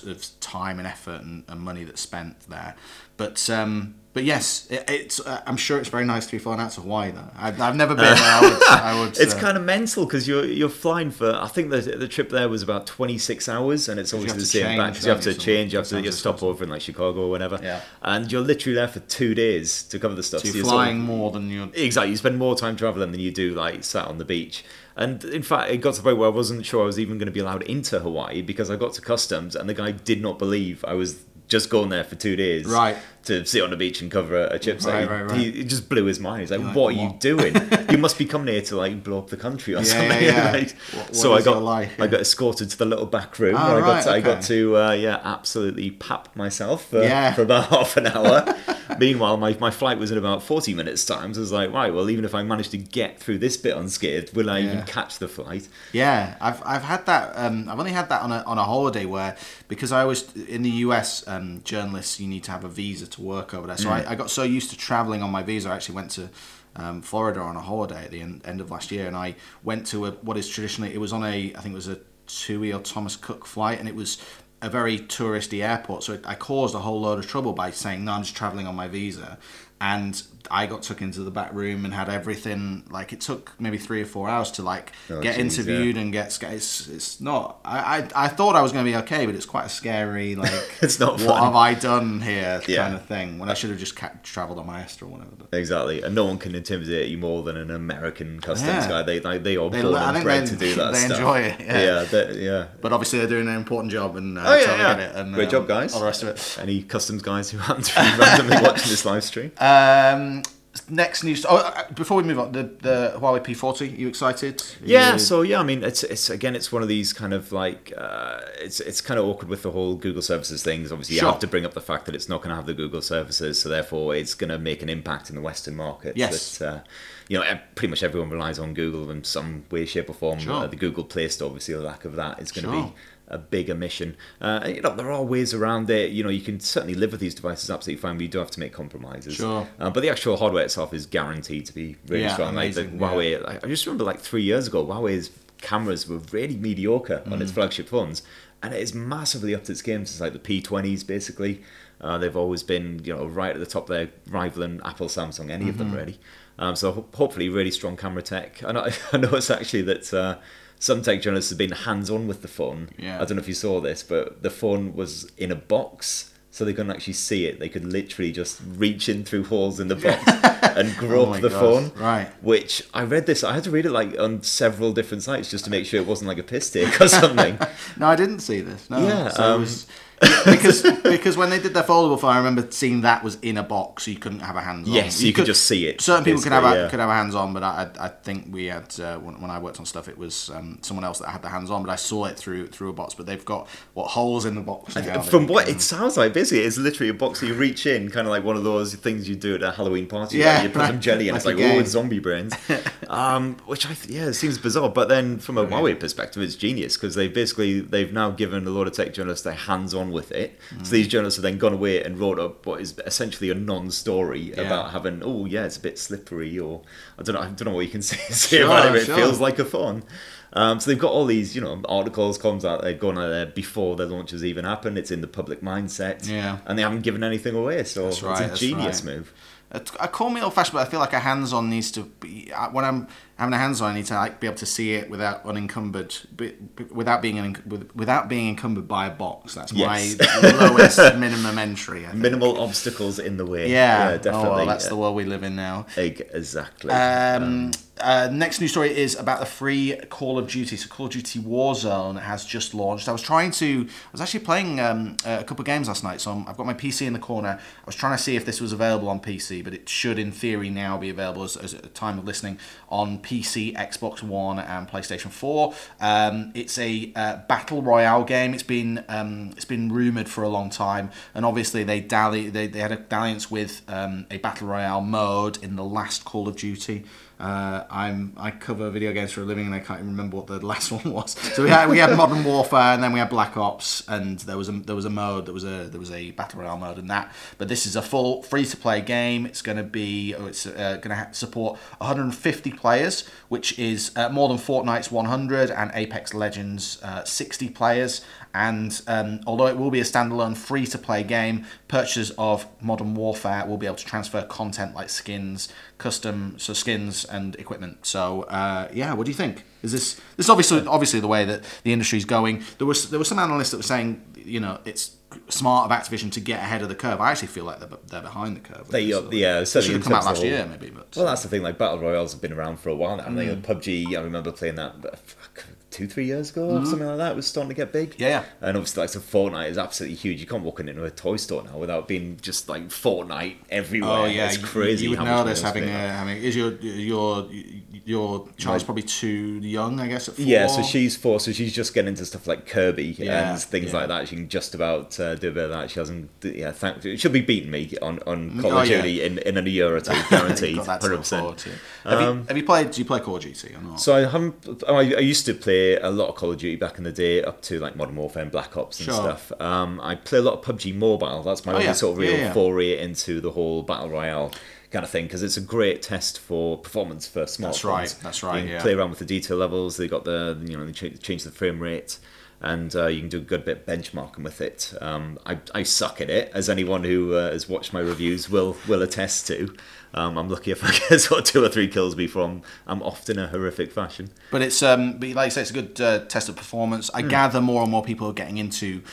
yeah. of time and effort and, and money that's spent there. But um, but yes, it, it's uh, I'm sure it's very nice to be flown out to Hawaii though. I've, I've never been. there. I would, I would It's uh, kind of mental because you're you're flying for. I think the the trip there was about 26 hours, and it's always the same change, back. 'cause you have to change. You have to you stop over in like Chicago or whatever. Yeah. And you're literally there for two days to cover the stuff. so you're you're sort of- flying more than you're. Exactly. You spend more time traveling than you do like sat on the beach. And in fact, it got to the point where I wasn't sure I was even going to be allowed into Hawaii because I got to customs and the guy did not believe I was just going there for two days Right. To sit on the beach and cover a, a chip set. Right, right, right. He, it just blew his mind. He's like, like, "What are you doing? you must be coming here to like blow up the country or Yeah, something." yeah, yeah. Like, What- what so I got? I got escorted to the little back room Oh, where I got to, I got to uh, yeah absolutely pap myself for, Yeah. for about half an hour. Meanwhile, my, my flight was in about 40 minutes' time. So I was like, right, well, even if I manage to get through this bit unscathed, will I even catch the flight? Yeah, I've I've had that. Um, I've only had that on a on a holiday where because I was in the US, um, journalists you need to have a visa to work over there. So I, I got so used to traveling on my visa. I actually went to um, Florida on a holiday at the end, end of last year, and I went to a, what is traditionally it was on a I think it was a TUI or Thomas Cook flight, and it was a very touristy airport. So it, I caused a whole load of trouble by saying no, I'm just traveling on my visa. And I got took into the back room and had everything. Like it took maybe three or four hours to like Oh, get geez, interviewed and get it's, it's not I, I I thought I was going to be okay but it's quite a scary like It's not what fun. have I done here Yeah. kind of thing when I should have just ca- travelled on my ESTA or whatever Exactly. And no one can intimidate you more than an American customs Yeah. guy. They, they, they are They- born I and bred to do that they stuff. enjoy it, yeah. Yeah. they- yeah. but obviously they're doing an important job and uh, Oh, yeah, yeah. it and Great um, job, guys. all the rest of it Any customs guys who happen to be randomly watching this live stream? um, next news oh uh, before we move on the, the Huawei P40 you excited Yeah, you- so yeah, I mean, it's it's again, it's one of these kind of like uh, it's it's kind of awkward with the whole Google services things. Obviously, you have to bring up the fact that it's not going to have the Google services, so therefore, it's going to make an impact in the Western market. Yes. that, uh, you know, pretty much everyone relies on Google in some way, shape, or form. Sure. Uh, the Google Play Store, obviously, the lack of that is going to Sure. be a big omission. Uh, and, you know, there are ways around it. You know, you can certainly live with these devices absolutely fine, but you do have to make compromises. Sure. Uh, but the actual hardware itself is guaranteed to be really Yeah, strong. Like the amazing, Huawei, I just remember like three years ago, Huawei's cameras were really mediocre on Mm. its flagship phones, and it is massively upped its game since like the P20s, basically. Uh, they've always been, you know, right at the top there, rivaling Apple, Samsung, any of them Mm-hmm. really. Um, so ho- hopefully, really strong camera tech. And I, I it's actually that uh, some tech journalists have been hands-on with the phone. Yeah. I don't know if you saw this, but the phone was in a box, so they couldn't actually see it. They could literally just reach in through holes in the box and Oh grope my the God. phone. Right. Which I read this. I had to read it like on several different sites just to make sure it wasn't like a piss take or something. No, I didn't see this. No. Yeah, So it um, was, because because when they did their foldable phone, I remember seeing that was in a box, so you couldn't have a hands on. Yes, you could just see it, Certain people could have a, yeah. could have a hands on, but I I think we had uh, when, when I worked on stuff, it was um, someone else that had the hands on, but I saw it through through a box. But they've got what holes in the box. now From what can- it sounds like, basically, it's literally a box that you reach in, kind of like one of those things you do at a Halloween party. Yeah, like you put some jelly in, Like it's like, oh, it's zombie brains. um, which I th- yeah, it seems bizarre. But then from a Huawei perspective, it's genius because they basically they've now given a lot of tech journalists their hands on with it. Mm. So these journalists have then gone away and wrote up what is essentially a non-story Yeah. about having oh yeah, it's a bit slippery or I don't know, I don't know what you can say, say Sure, about it. It feels like a phone. Um, so they've got all these, you know, articles, comms out there going out there before the launches even happen. It's in the public mindset, Yeah. and they haven't given anything away. So That's right, it's a genius right. move. I call me old fashioned, but I feel like a hands on needs to be uh, when I'm having a hands on. I need to like be able to see it without unencumbered, be, be- without being with, without being encumbered by a box. That's Yes. my lowest minimum entry. I. Minimal obstacles in the way. Yeah, definitely. Oh, well, that's the world we live in now. Exactly. Um, uh, next news story is about the free Call of Duty. So Call of Duty Warzone has just launched. I was trying to, I was actually playing um, a couple of games last night. So I'm, I've got my PC in the corner. I was trying to see if this was available on PC, but it should, in theory, now be available as, as at the time of listening on PC, Xbox One, and PlayStation 4. Um, it's a uh, battle royale game. It's been um, it's been rumored for a long time, and obviously they dally they, they had a dalliance with um, a battle royale mode in the last Call of Duty. Uh, I'm I cover video games for a living, and I can't even remember what the last one was. So we had we had Modern Warfare, and then we had Black Ops, and there was a there was a mode there was a there was a battle royale mode in that. But this is a full free to play game. It's going to be oh, it's uh, going to support 150 players, which is uh, more than Fortnite's 100 and Apex Legends uh, 60 players. And um, although it will be a standalone free to play game, purchasers of Modern Warfare will be able to transfer content like skins, custom so skins and equipment. So uh, yeah, what do you think? Is this this is obviously obviously the way that the industry is going? There was there were some analysts that were saying you know it's smart of Activision to get ahead of the curve. I actually feel like they're, they're behind the curve. They, this, sort of- yeah, certainly should have come out last the year maybe, but Well, that's the thing. Like battle royales have been around for a while now. I Mm. think PUBG. I remember playing that fuck, two, three years ago, or something like that. It was starting to get big. Mm-hmm. Yeah, yeah. And obviously, like so, Fortnite is absolutely huge. You can't walk into a toy store now without being just like Fortnite everywhere. Oh yeah, it's crazy. You, would how know much this having a, having is your your your child's probably too young, I guess. At four? Yeah, so she's four, so she's just getting into stuff like Kirby Yeah, and things yeah. like that. She can just about uh, do a bit of that. She hasn't, yeah, thank, she'll be beating me on, on Call Oh, of yeah. Duty in, in a year or two, guaranteed, hundred percent. Have, Um, you, have you played? Do you play Call of Duty or not? So I haven't. I, I used to play a lot of Call of Duty back in the day, up to like Modern Warfare and Black Ops and Sure. stuff. Um, I play a lot of PUBG Mobile. That's my Oh, only yeah. sort of Yeah, real yeah. foray into the whole battle royale kind of thing because it's a great test for performance for smartphones. That's right, that's right, You yeah. play around with the detail levels. They got the you know they change, change the frame rate. And uh, you can do a good bit of benchmarking with it. Um, I, I suck at it, as anyone who uh, has watched my reviews will will attest to. Um, I'm lucky if I get sort of two or three kills before I'm, I'm off in a horrific fashion. But it's um, but like you say, it's a good uh, test of performance. I gather more and more people are getting into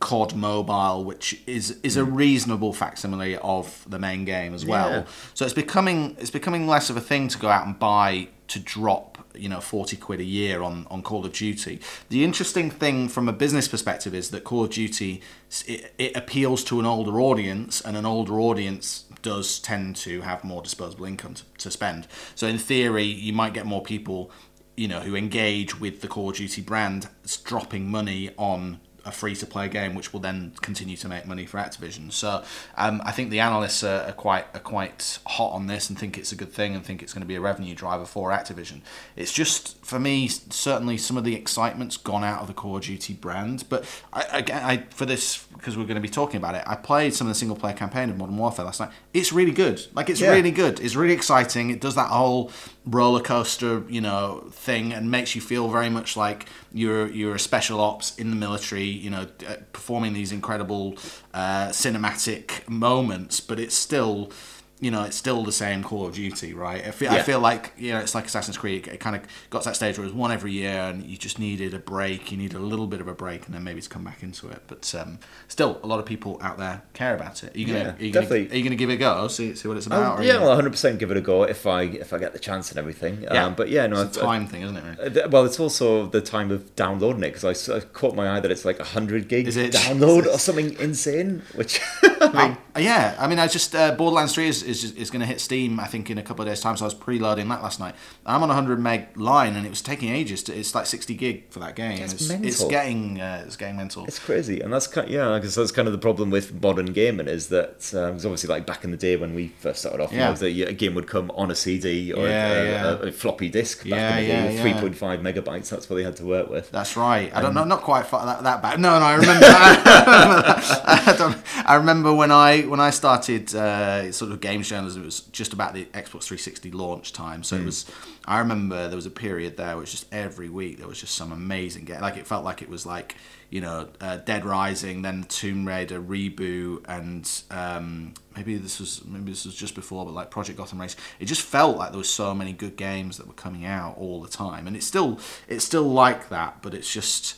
COD Mobile, which is is a reasonable facsimile of the main game as well. Hmm. Yeah. So it's becoming it's becoming less of a thing to go out and buy to drop you know 40 quid a year on, on Call of Duty. The interesting thing from a business perspective is that Call of Duty it, it appeals to an older audience and an older audience does tend to have more disposable income to, to spend. So in theory, you might get more people you know who engage with the Call of Duty brand dropping money on a free to play game, which will then continue to make money for Activision. So um, I think the analysts are, are quite are quite hot on this and think it's a good thing and think it's going to be a revenue driver for Activision. It's just for me certainly some of the excitement's gone out of the Call of Duty brand. But I, again, I for this because we're going to be talking about it, I played some of the single player campaign of Modern Warfare last night. It's really good. Like it's Yeah. really good. It's really exciting. It does that whole roller coaster, you know, thing and makes you feel very much like you're you're a special ops in the military, you know, uh, performing these incredible uh, cinematic moments. But it's still, you know, it's still the same Call of Duty, right? I feel, I feel like you know, it's like Assassin's Creed. It kind of got to that stage where it was one every year, and you just needed a break. You needed a little bit of a break, and then maybe to come back into it. But um, still, a lot of people out there care about it. Are you gonna, Yeah, are you gonna, definitely. are you gonna give it a go? See, see what it's about. Oh, are yeah, well, 100 percent give it a go if I if I get the chance and everything. Yeah. Um, but yeah, no, it's a I- I- time thing, isn't it? Right? Uh, Well, it's also the time of downloading it because I caught my eye that it's like 100 gig Is download or something insane. Which I mean, Uh, yeah, I mean, I just uh, Borderlands Three is is, is going to hit Steam. I think in a couple of days' time. So I was preloading that last night. I'm on a hundred meg line, and it was taking ages. To, it's like sixty gig for that game. It's it's, mental. it's getting uh, it's getting mental. it's crazy, and that's kind yeah, because that's kind of the problem with modern gaming is that um, 'cause obviously like back in the day when we first started off, you Yeah. know, the, a game would come on a CD or Yeah, a, yeah. A, a floppy disk back Yeah, in the day, yeah. 3.5 megabytes. That's what they had to work with. That's right. I don't know, not quite fa- that, that bad. No, no, I remember. I, don't, I remember when I when I started uh, sort of games journalism. It was just about the Xbox 360 launch time. So it was. I remember there was a period there which was just every week there was just some amazing game. Like it felt like it was like you know uh, Dead Rising, then Tomb Raider reboot, and um, maybe this was maybe this was just before, but like Project Gotham Race. It just felt like there was so many good games that were coming out all the time, and it's still it's still like that, but it's just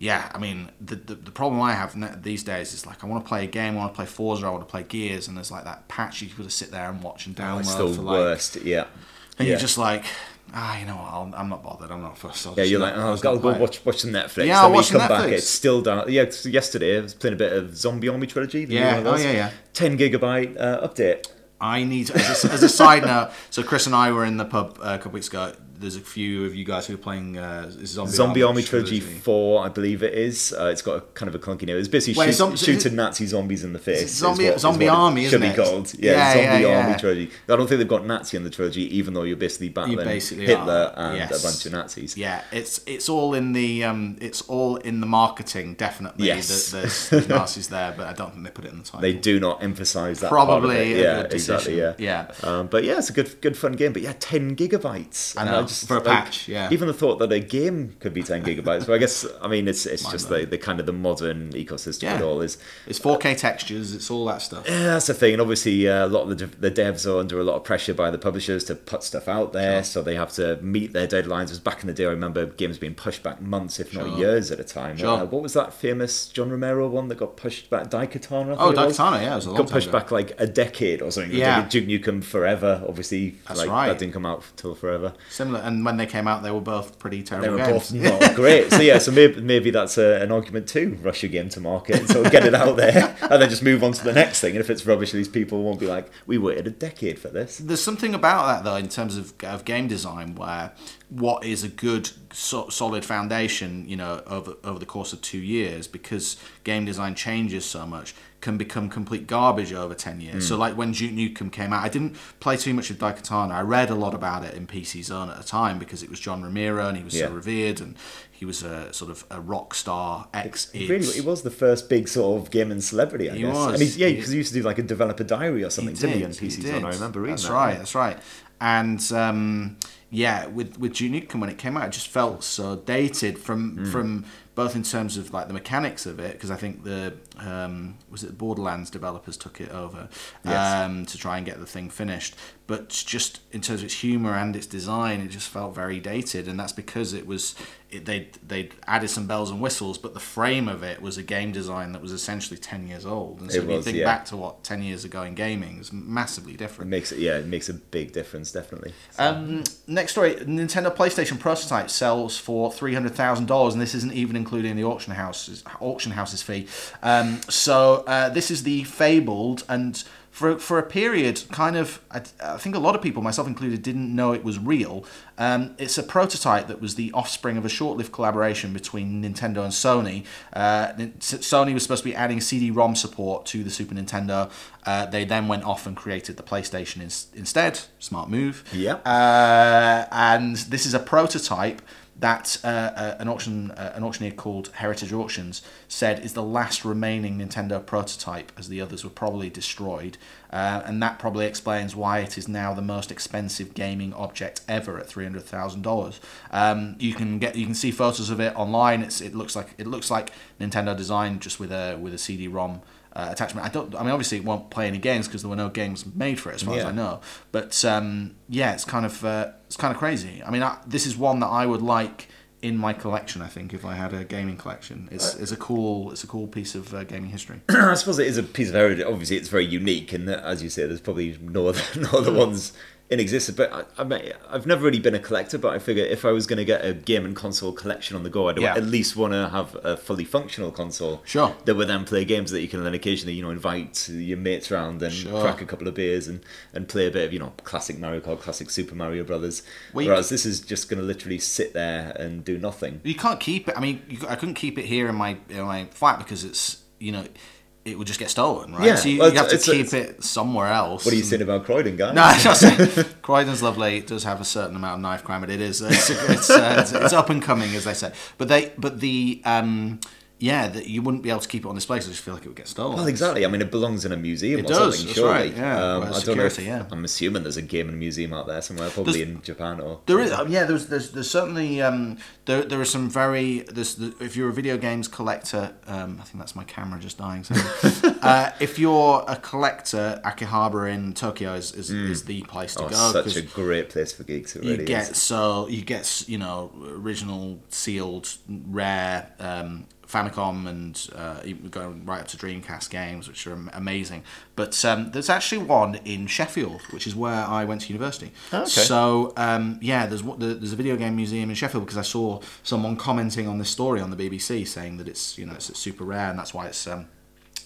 yeah, I mean, the, the, the problem I have these days is like I want to play a game, I want to play Forza, I want to play Gears, and there's like that patch you've got to sit there and watch and download it's the for like, worst. Yeah. and yeah. you're just like, ah, you know what, I'll, I'm not bothered, I'm not fussed. Yeah, you're like, oh, I've got to go watch watch some Netflix. Yeah, I'll watch come back, Netflix. it's still down. Yeah, yesterday I was playing a bit of Zombie Army Trilogy. Yeah, oh, yeah, yeah. 10 gigabyte uh, update. I need to, as a, as a side note. So Chris and I were in the pub uh, a couple weeks ago. There's a few of you guys who are playing uh, Zombie, Zombie Army Trilogy 4, I believe it is. Uh, it's got a kind of a clunky name. It's basically Wait, shoot, zom- shooting Nazi zombies in the face. is Zombie- what- is Zombie what Army, should isn't be it? called. Yeah, Yeah, Zombie yeah, Army yeah. Trilogy. I don't think they've got Nazi in the trilogy, even though you're basically battling basically Hitler are, and yes. a bunch of Nazis. Yeah, it's it's all in the um, it's all in the marketing. Definitely, Yes. There- there's, there's Nazis there, but I don't think they put it in the title. They do not emphasize that. Probably. Yeah, exactly. Yeah. Yeah. Um, but yeah, it's a good, good fun game. But yeah, ten gigabytes. I And know, for a patch, yeah. Even the thought that a game could be ten gigabytes. But I guess I mean it's it's just the, the kind of the modern ecosystem Yeah. it all is. It's 4K textures. It's all that stuff. Yeah, that's the thing. And obviously, uh, a lot of the, the devs are under a lot of pressure by the publishers to put stuff out there, so they have to meet their deadlines. It was back in the day, I remember games being pushed back months, if not years at a time. Sure. Uh, what was that famous John Romero one that got pushed back? Daikatana. Oh? Daikatana, yeah, it was a long got pushed ago. back like a decade or something. Yeah. Duke Nukem Forever, obviously, That's like right. that didn't come out till forever. Similar, and when they came out, they were both pretty terrible They were games. both not great. So yeah, so maybe, maybe that's a, an argument too. Rush your game to market and sort get it out there, and then just move on to the next thing. And if it's rubbish, these people won't be like, "We waited a decade for this." There's something about that though, in terms of, of game design, where what is a good so, solid foundation, you know, over over the course of two years, because game design changes so much, can become complete garbage over ten years. So like when Duke Nukem came out, I didn't play too much of Daikatana. I read a lot about it in PC Zone at the time because it was John Romero and he was Yeah. so revered and he was a sort of a rock star ex. Really, he was the first big sort of gaming celebrity, I He guess. was. And he's, yeah, because he used to do like a developer diary or something, didn't he, on PC Zone? I remember reading That's that. right. yeah. That's right. And um, yeah, with with Duke Nukem when it came out, it just felt so dated from Mm. from both in terms of like the mechanics of it, because I think the um, was it the Borderlands developers took it over Yes. um, to try and get the thing finished, but just in terms of its humor and its design, it just felt very dated, and that's because it was it, they they added some bells and whistles, but the frame of it was a game design that was essentially ten years old, and so It if you think yeah. back to what ten years ago in gaming, it's massively It different. makes it, yeah, it makes a big difference, definitely. Um, next story: Nintendo PlayStation prototype sells for three hundred thousand dollars, and this isn't even including the auction house's auction house's fee. Um, so uh, this is the fabled and for for a period, kind of, I, I think a lot of people, myself included, didn't know it was real. Um, it's a prototype that was the offspring of a short-lived collaboration between Nintendo and Sony. Uh, Sony was supposed to be adding CD-ROM support to the Super Nintendo. Uh, they then went off and created the PlayStation in, instead. Smart move. Yeah. Uh, and this is a prototype that uh, uh, an auction uh, an auctioneer called Heritage Auctions said is the last remaining Nintendo prototype, as the others were probably destroyed, uh, and that probably explains why it is now the most expensive gaming object ever at three hundred thousand um, dollars. You can get you can see photos of it online. It's it looks like it looks like Nintendo design just with a with a CD-ROM. Uh, attachment. I don't. I mean, obviously, it won't play any games because there were no games made for it, as far as I know. But um, yeah, it's kind of uh, it's kind of crazy. I mean, I, this is one that I would like in my collection. I think if I had a gaming collection, it's, it's a cool it's a cool piece of uh, gaming history. I suppose it is a piece of heritage. Obviously, it's very unique, and as you say, there's probably no other, no other ones in existence. But I, I mean, I've never really been a collector. But I figure if I was going to get a game and console collection on the go, I'd Yeah. at least want to have a fully functional console. Sure. That would then play games that you can then occasionally, you know, invite your mates around and Sure. crack a couple of beers and, and play a bit of, you know, classic Mario Kart, classic Super Mario Brothers. Whereas this is just going to literally sit there and do nothing. You can't keep it. I mean, you, I couldn't keep it here in my in my flat because it's you know it would just get stolen, right? Yeah, so you, well, you have to keep it somewhere else. What are you saying about Croydon, guys? No, it's just Croydon's lovely. It does have a certain amount of knife crime, but it is it's it's, uh, it's, it's up and coming, as they say. But they but the um yeah, that you wouldn't be able to keep it on display. So I just feel like it would get stolen. Well, exactly. I mean, it belongs in a museum It or does, something, that's surely. right, yeah. Um, I don't know. If, security, yeah. I'm assuming there's a game gaming museum out there somewhere, probably There's- in Japan or. There is, yeah. There's, there's, there's certainly um, there, there are some very. There's, the, if you're a video games collector, um, I think that's my camera just dying. So, uh, if you're a collector, Akihabara in Tokyo is, is, is the place to Oh, go. such a great place for geeks. It really you get is. so you get you know original sealed rare um, Famicom and uh, going right up to Dreamcast games, which are amazing. But um, there's actually one in Sheffield, which is where I went to university. Oh, okay. So um, yeah, there's there's a video game museum in Sheffield because I saw someone commenting on this story on the BBC saying that it's you know it's, super rare and that's why it's um,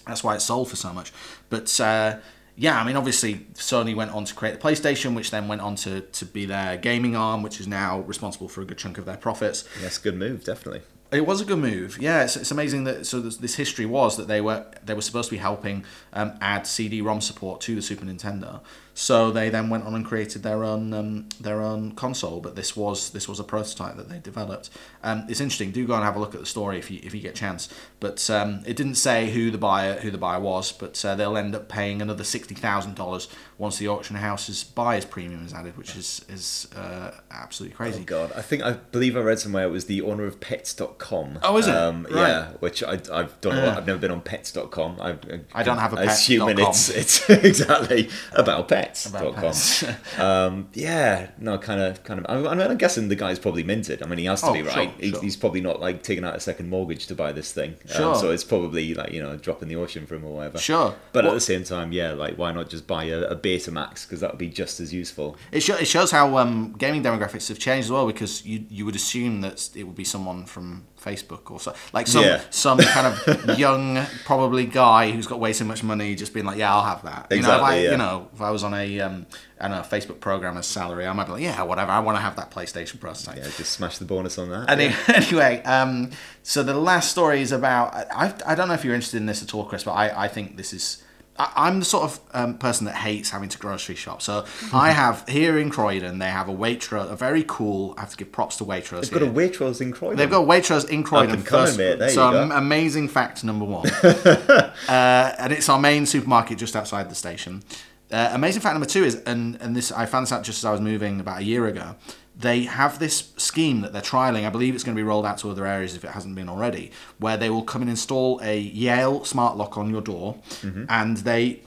that's why it's sold for so much. But uh, yeah, I mean, obviously, Sony went on to create the PlayStation, which then went on to, to be their gaming arm, which is now responsible for a good chunk of their profits. Yes, good move, definitely. It was a good move. Yeah, it's, it's amazing that so this, this history was that they were they were supposed to be helping um, add CD-ROM support to the Super Nintendo. So they then went on and created their own um, their own console. But this was this was a prototype that they developed. Um, it's interesting. Do go and have a look at the story if you if you get a chance. But um, it didn't say who the buyer who the buyer was. But uh, they'll end up paying another sixty thousand dollars once the auction house's buyer's premium is added, which is is uh, absolutely crazy. Oh God, I think I believe I read somewhere it was the owner of Pets.com. Oh, is it? Um, Right. Yeah, which I I don't know. Yeah. I've never been on Pets.com. I, I don't have a pet. assuming it's it's exactly about pets.com. About pets. um, yeah, no, kind of, kind of. I, I mean, I'm guessing the guy's probably minted. I mean, he has to Oh, be sure, right. He- sure. He's probably not like taking out a second mortgage to buy this thing. Um, Sure. so it's probably like you know a drop in the ocean for him or whatever. Sure. But at the same time, yeah, like why not just buy a, a Betamax because that would be just as useful. It, sho- it shows how um, gaming demographics have changed as well because you you would assume that it would be someone from Facebook or so like some Yeah. some kind of young probably guy who's got way too much money just being like yeah I'll have that you know if I Exactly, yeah. you know if I was on a um, I don't know Facebook programmer's salary I might be like yeah whatever I want to have that PlayStation prototype Yeah, just smash the bonus on that. Any, yeah. Anyway, um, so the last story is about. I, I don't know if you're interested in this at all, Chris, but I, I think this is. I, I'm the sort of um, person that hates having to grocery shop. So I have here in Croydon, they have a Waitrose, a very cool. I have to give props to Waitrose. They've got a Waitrose in Croydon. They've got Waitrose in Croydon. Up and coming, first-. There so you go. amazing fact number one. uh, and it's our main supermarket just outside the station. Uh, amazing fact number two is, and and this I found this out just as I was moving about a year ago. They have this scheme that they're trialing. I believe it's going to be rolled out to other areas if it hasn't been already, where they will come and install a Yale smart lock on your door, Mm-hmm. and they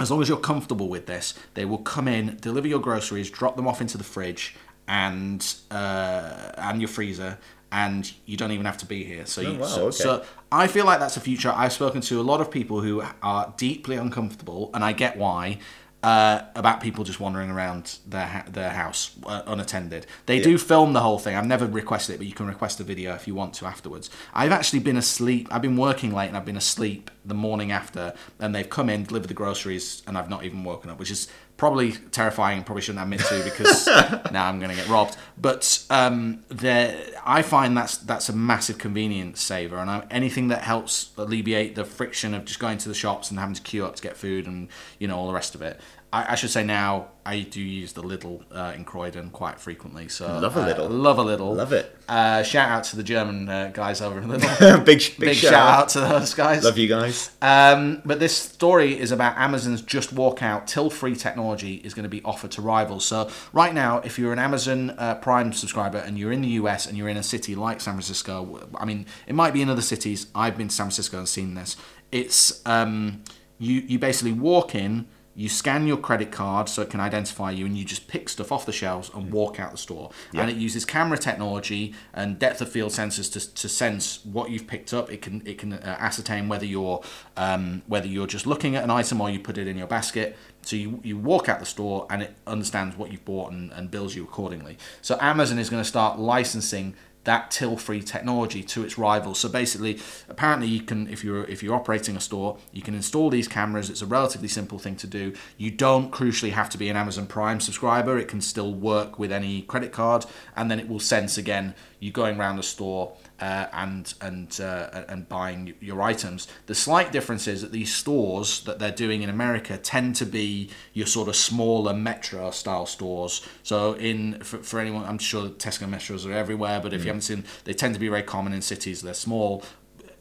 as long as you're comfortable with this, they will come in, deliver your groceries, drop them off into the fridge and uh, and your freezer, and you don't even have to be here. So, you, Oh, wow, so, okay. so I feel like that's a future. I've spoken to a lot of people who are deeply uncomfortable, and I get why. Uh, about people just wandering around their ha- their house uh, unattended. They do film the whole thing. I've never requested it, but you can request a video if you want to afterwards. I've actually been asleep. I've been working late and I've been asleep the morning after, and they've come in, delivered the groceries, and I've not even woken up, which is probably terrifying. Probably shouldn't admit to because now I'm going to get robbed. But um, there, I find that's that's a massive convenience saver, and I, anything that helps alleviate the friction of just going to the shops and having to queue up to get food and you know all the rest of it. I, I should say now I do use the Lidl uh, in Croydon quite frequently. So Love a uh, love a Lidl, Love it. Uh, shout out to the German uh, guys over in Lidl. big, big, Big shout, out to those guys. Love you guys. Um, but this story is about Amazon's just walkout till-free technology is going to be offered to rivals. So right now, if you're an Amazon uh, Prime subscriber and you're in the US and you're in a city like San Francisco, I mean, it might be in other cities. I've been to San Francisco and seen this. It's um, you you basically walk in. You scan your credit card so it can identify you, and you just pick stuff off the shelves and walk out the store. And it uses camera technology and depth of field sensors to, to sense what you've picked up. It can it can uh, ascertain whether you're um, whether you're just looking at an item or you put it in your basket. So you, you walk out the store and it understands what you've bought and, and bills you accordingly. So Amazon is going to start licensing that till-free technology to its rivals. So basically, apparently, you can if you're if you're operating a store, you can install these cameras. It's a relatively simple thing to do. You don't crucially have to be an Amazon Prime subscriber. It can still work with any credit card, and then it will sense again you going around the store uh, and and uh, and buying your items. The slight difference is that these stores that they're doing in America tend to be your sort of smaller metro style stores. So in for, for anyone, I'm sure Tesco metros are everywhere, but if you haven't seen, they tend to be very common in cities. They're small,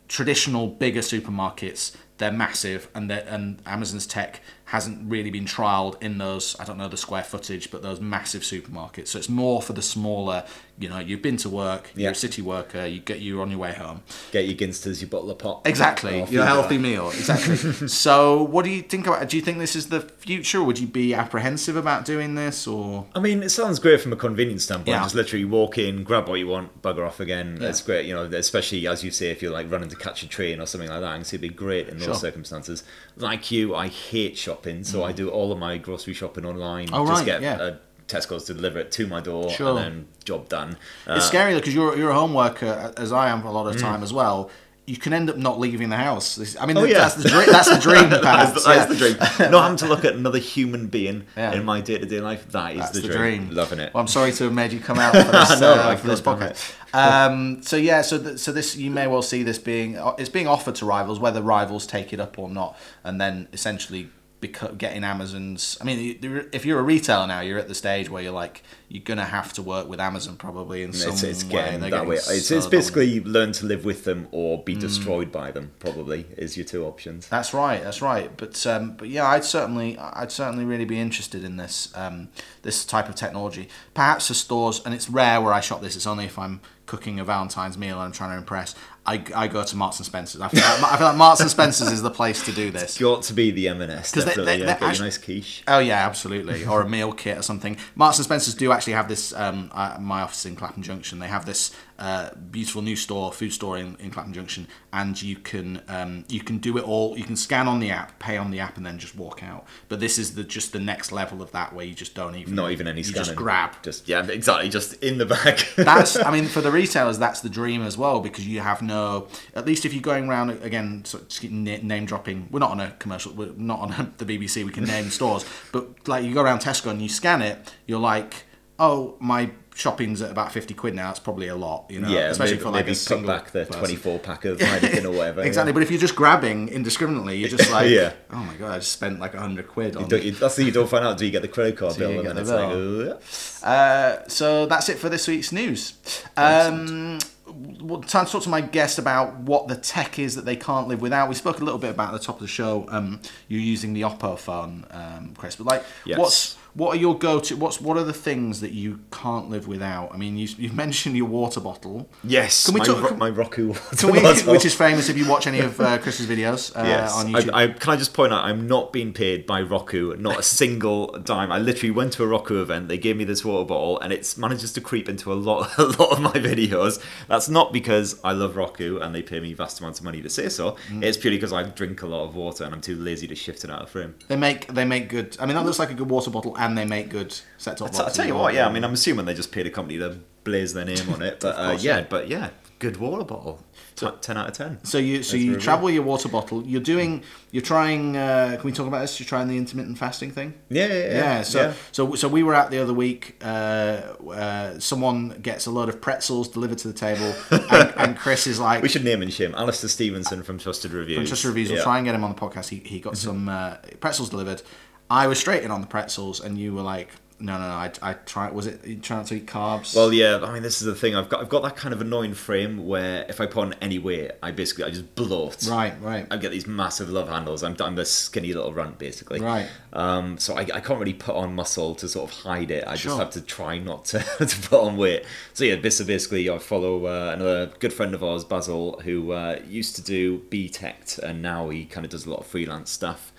traditional bigger supermarkets. They're massive, and they're, and Amazon's tech hasn't really been trialed in those. I don't know the square footage, but those massive supermarkets. So it's more for the smaller. You know, you've been to work, you're Yeah. a city worker, you get you're on your way home. Get your Ginsters, your bottle of pop. Exactly, your healthy meal. Exactly. so, what do you think about? Do you think this is the future? Or would you be apprehensive about doing this, or I mean, it sounds great from a convenience standpoint. Yeah. Just literally walk in, grab what you want, bugger off again. Yeah. It's great, you know, especially as you say, if you're like running to catch a train or something like that, I can see it'd be great in those Sure. circumstances. Like you, I hate shopping, so I do all of my grocery shopping online. Mm. Oh, just right, get yeah. uh, Tesco's to deliver it to my door, Sure. and then job done. Uh, it's scary because you're you're a home worker as I am for a lot of time as well. You can end up not leaving the house. I mean, Oh, yeah. that's the dream. That's the dream. That's perhaps, the, that's yeah. the dream. Not having to look at another human being Yeah. in my day to day life. That is That's the, the dream. dream. Loving it. Well, I'm sorry to have made you come out for this, No, uh, for this podcast. Um, so yeah, so th- so this you may well see this being it's being offered to rivals, whether rivals take it up or not, and then essentially beco- getting Amazon's. I mean, if you're a retailer now, you're at the stage where you're like you're gonna have to work with Amazon probably in some it's, way. getting They're that getting way. It's, so it's basically learn to live with them or Mm. be destroyed by them. Probably is your two options. That's right. That's right. But um, but yeah, I'd certainly I'd certainly really be interested in this um, this type of technology. Perhaps for stores, and it's rare where I shop this. It's only if I'm cooking a Valentine's meal and I'm trying to impress. I, I go to Marks and Spencers. I feel, like, I feel like Marks and Spencers is the place to do this. It Got to be the M&S. they- they- yeah. they're Get your actu- nice quiche. Oh yeah, absolutely. Or a meal kit or something. Marks and Spencers do actually have this. Um, uh, my office in Clapham Junction. They have this uh, beautiful new store, food store in, in Clapham Junction, and you can um, you can do it all. You can scan on the app, pay on the app, and then just walk out. But this is the just the next level of that, where you just don't even Not even any you scanning. just grab. Just yeah, exactly. Just in the bag. That's I mean for the retailers that's the dream as well because you have no at least if you're going around again so name dropping we're not on a commercial we're not on the BBC we can name stores but like you go around Tesco and you scan it you're like oh my shopping's at about 50 quid now it's probably a lot you know yeah, especially maybe, for like maybe a single back the person. 24 pack of Heineken or whatever. exactly yeah. but if you're just grabbing indiscriminately you're just like Yeah. oh my god I just spent like 100 quid on Don't you, that's the you don't find out until you get the credit card Till bill, and then the it's bill. like, uh, Uh, so that's it for this week's news. Um, well, time to talk to my guest about what the tech is that they can't live without. We spoke a little bit about at the top of the show. Um, you're using the Oppo phone, um, Chris, but like, Yes. what's what are your go-to? What's what are the things that you can't live without? I mean, you you mentioned your water bottle. Yes, Can we my, talk- ro- can- my Roku water we, bottle. which is famous if you watch any of uh, Chris's videos uh, Yes, on YouTube. I, I, can I just point out I'm not being paid by Roku, not a single dime. I literally went to a Roku event. They gave me this water bottle, and it manages to creep into a lot, a lot of my videos. That's not because I love Roku and they pay me vast amounts of money to say so. Mm. It's purely because I drink a lot of water and I'm too lazy to shift it out of frame. they make they make good. I mean, that looks like a good water bottle, and they make good set top So I'll tell you what, yeah. I mean, I'm assuming they just paid a company to blaze their name on it, but uh, yeah, yeah. but yeah, good water bottle. T- ten out of ten. So you so That's you travel your water bottle. You're doing. You're trying. Uh, can we talk about this? You're trying the intermittent fasting thing. Yeah, yeah, yeah. Yeah, so so so we were out the other week. Uh, uh, someone gets a load of pretzels delivered to the table, and, and Chris is like, we should name and shame Alastair Stevenson from Trusted Reviews. from Just Reviews. We'll try and get him on the podcast. He he got some uh, pretzels delivered. I was straight in on the pretzels, and you were like, no, no, no. I I try. Was it trying to eat carbs? Well, yeah. I mean, this is the thing. I've got I've got that kind of annoying frame where if I put on any weight, I basically I just bloat. right, right, I get these massive love handles. I'm I'm this skinny little runt basically. right. Um, so I, I can't really put on muscle to sort of hide it. I Sure. just have to try not to, to put on weight. So yeah, this is basically I follow uh, another good friend of ours, Basil, who uh, used to do B-Tech and now he kind of does a lot of freelance stuff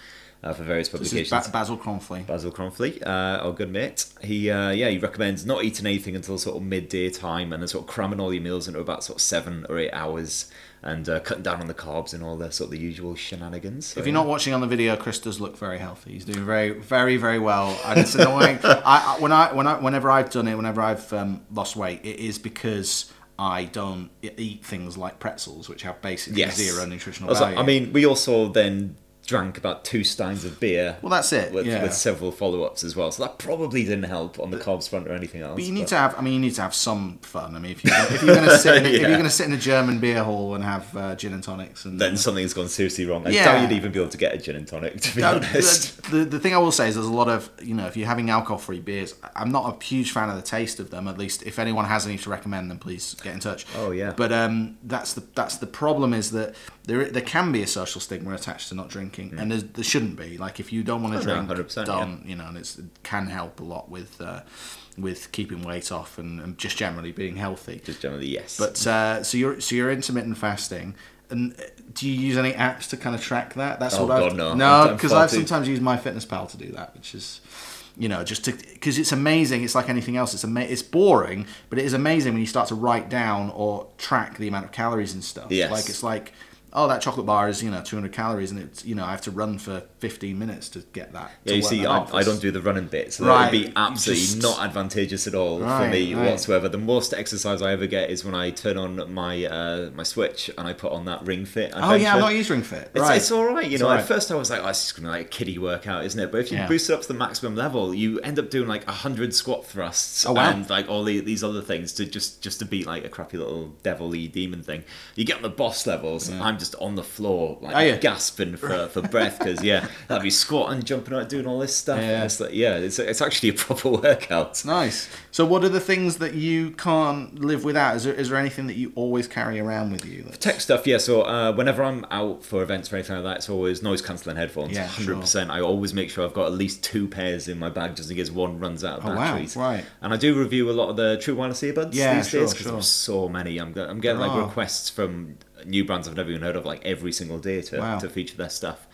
uh, for various publications. ba- Basil Kronfli. Basil Kronfli, uh, our good mate. He, uh, yeah, he recommends not eating anything until sort of midday time, and then sort of cramming all your meals into about sort of seven or eight hours, and uh, cutting down on the carbs and all the sort of the usual shenanigans. So, If you're not watching on the video, Chris does look very healthy. He's doing very, very, very well. And it's annoying. I, I, when I, when I, whenever I've done it, whenever I've um, lost weight, it is because I don't eat things like pretzels, which have basically yes, zero nutritional value. I mean, we also then drank about two steins of beer. well, that's it. with, yeah. with several follow-ups as well, so that probably didn't help on the carbs front or anything else. but you need but- to have. I mean, you need to have some fun. I mean, if you're, if you're going to sit, in if Yeah. you're going to sit in a German beer hall and have uh, gin and tonics, and then something's gone seriously wrong. I Yeah. doubt you'd even be able to get a gin and tonic, to be No, honest. the, the, the thing I will say is there's a lot of, you know, if you're having alcohol free beers, I'm not a huge fan of the taste of them. At least if anyone has any to recommend them, please get in touch. Oh, yeah. But um, that's the that's the problem is that there there can be a social stigma attached to not drinking, and there shouldn't be. Like if you don't want to. Oh, drink, 100%, don't. You know, and it's, it can help a lot with uh, with keeping weight off and, and just generally being healthy. Just generally, yes. But uh, so you're so you're intermittent fasting, and uh, do you use any apps to kind of track that? That's Oh, what I've no. no because I've sometimes used MyFitnessPal to do that, which is you know just to because it's amazing. It's like anything else. It's ama- it's boring, but it is amazing when you start to write down or track the amount of calories and stuff. Yes. Like it's like. Oh, that chocolate bar is you know 200 calories, and it's you know I have to run for 15 minutes to get that. Yeah, you see, I. I don't do the running bit, so Right, that would be absolutely just- not advantageous at all for me right. whatsoever. The most exercise I ever get is when I turn on my uh, my Switch and I put on that Ring Fit. Oh yeah, I'm not using Ring Fit. It's, right. it's all right, you It's know. At first, I was like, "Oh, it's just gonna be like a kiddie workout, isn't it?" But if you Yeah. boost it up to the maximum level, you end up doing like hundred squat thrusts Oh, wow. and like all the, these other things to just just to beat like a crappy little devil-y demon thing. You get on the boss levels, I'm just on the floor like Oh, yeah. gasping for, for breath because yeah, that'd be squatting, jumping out, doing all this stuff. Yeah. It's like, yeah, it's it's actually a proper workout. Nice. So, what are the things that you can't live without? Is there, is there anything that you always carry around with you? That's... Tech stuff, yeah. So uh, whenever I'm out for events or anything like that, it's always noise cancelling headphones. Yeah, hundred percent. I always make sure I've got at least two pairs in my bag just in case one runs out of Oh, wow, batteries. right. And I do review a lot of the True Wireless earbuds Yeah, these sure, days because sure. there's so many. I'm, I'm getting like Oh. requests from new brands I've never even heard of like every single day to, Wow. to feature their stuff.